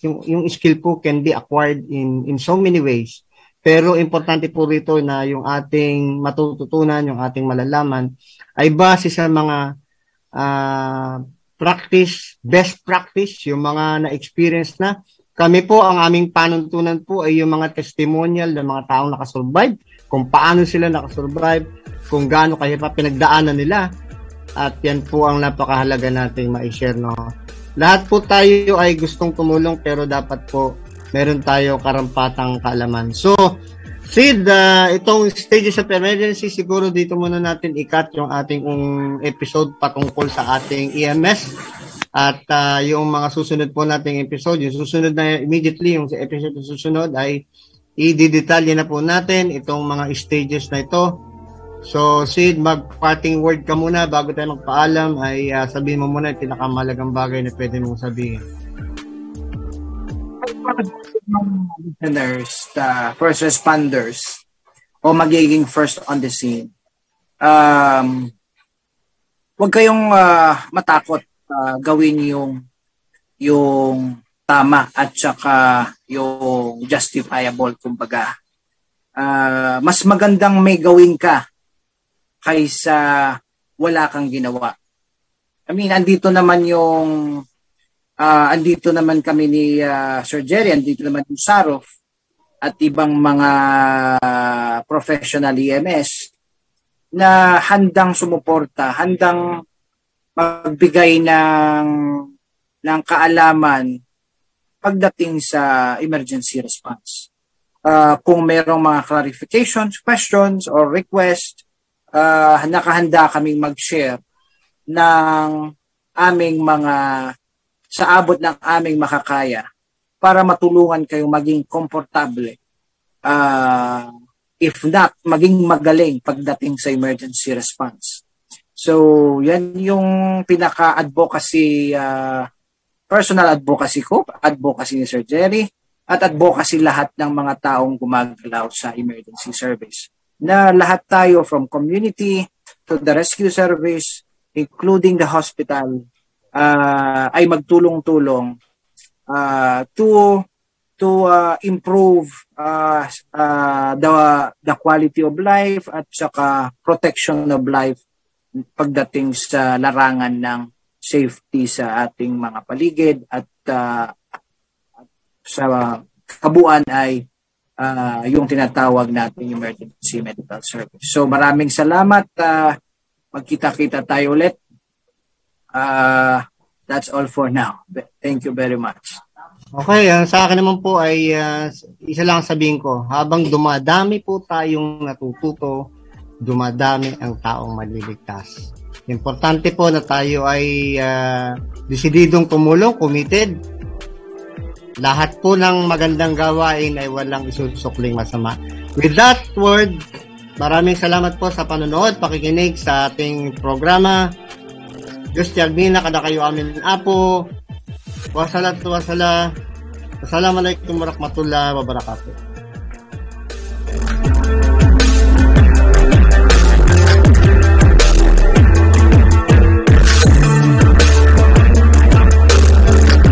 yung yung skill po can be acquired in in so many ways. Pero importante po rito na yung ating matututunan, yung ating malalaman ay base sa mga uh, practice, best practice, yung mga na-experience na. Kami po, ang aming panuntunan po ay yung mga testimonial ng mga taong nakasurvive kung paano sila nakasurvive, kung gaano kahirap pinagdaanan nila. At yan po ang napakahalaga nating ma-share. No? Lahat po tayo ay gustong tumulong pero dapat po meron tayo karampatang kaalaman. So, Sid, uh, itong stages of emergency, siguro dito muna natin ikat yung ating um, episode patungkol sa ating EMS. At uh, yung mga susunod po nating episode, yung susunod na immediately, yung episode na susunod ay i-detalye na po natin itong mga stages na ito. So, Sid, mag-parting word ka muna bago tayo magpaalam ay uh, sabihin mo muna yung pinakamalagang bagay na pwede mong sabihin. Listeners, the first responders, o magiging first on the scene, um, huwag kayong uh, matakot uh, gawin yung yung tama at saka yung justifiable kumbaga. Uh, mas magandang may gawin ka kaysa wala kang ginawa. I mean, andito naman yung uh, andito naman kami ni uh, Sir Jerry, andito naman yung Sarof at ibang mga professional EMS na handang sumuporta, handang magbigay ng ng kaalaman pagdating sa emergency response. Uh, kung mayroong mga clarifications, questions, or request, uh, nakahanda kaming mag-share ng aming mga sa abot ng aming makakaya para matulungan kayo maging komportable. Uh, if not, maging magaling pagdating sa emergency response. So, yan yung pinaka-advocacy uh, personal advocacy ko, advocacy ni Sir Jerry, at advocacy lahat ng mga taong gumagalaw sa emergency service. Na lahat tayo from community to the rescue service, including the hospital, uh, ay magtulong-tulong uh, to to uh, improve uh, uh, the the quality of life at saka protection of life pagdating sa larangan ng safety sa ating mga paligid at uh, sa kabuuan ay uh, yung tinatawag nating emergency medical service. So maraming salamat. Uh, magkita-kita tayo ulit. Uh, that's all for now. Thank you very much. Okay, ang sa akin naman po ay uh, isa lang sabihin ko, habang dumadami po tayong natututo, dumadami ang taong maliligtas. Importante po na tayo ay uh, desididong tumulong, committed. Lahat po ng magandang gawain ay walang isusukling masama. With that word, maraming salamat po sa panonood, pakikinig sa ating programa. Diyos tiyagmina kada kayo amin apo. Wasala wasala. Assalamualaikum warahmatullahi wabarakatuh.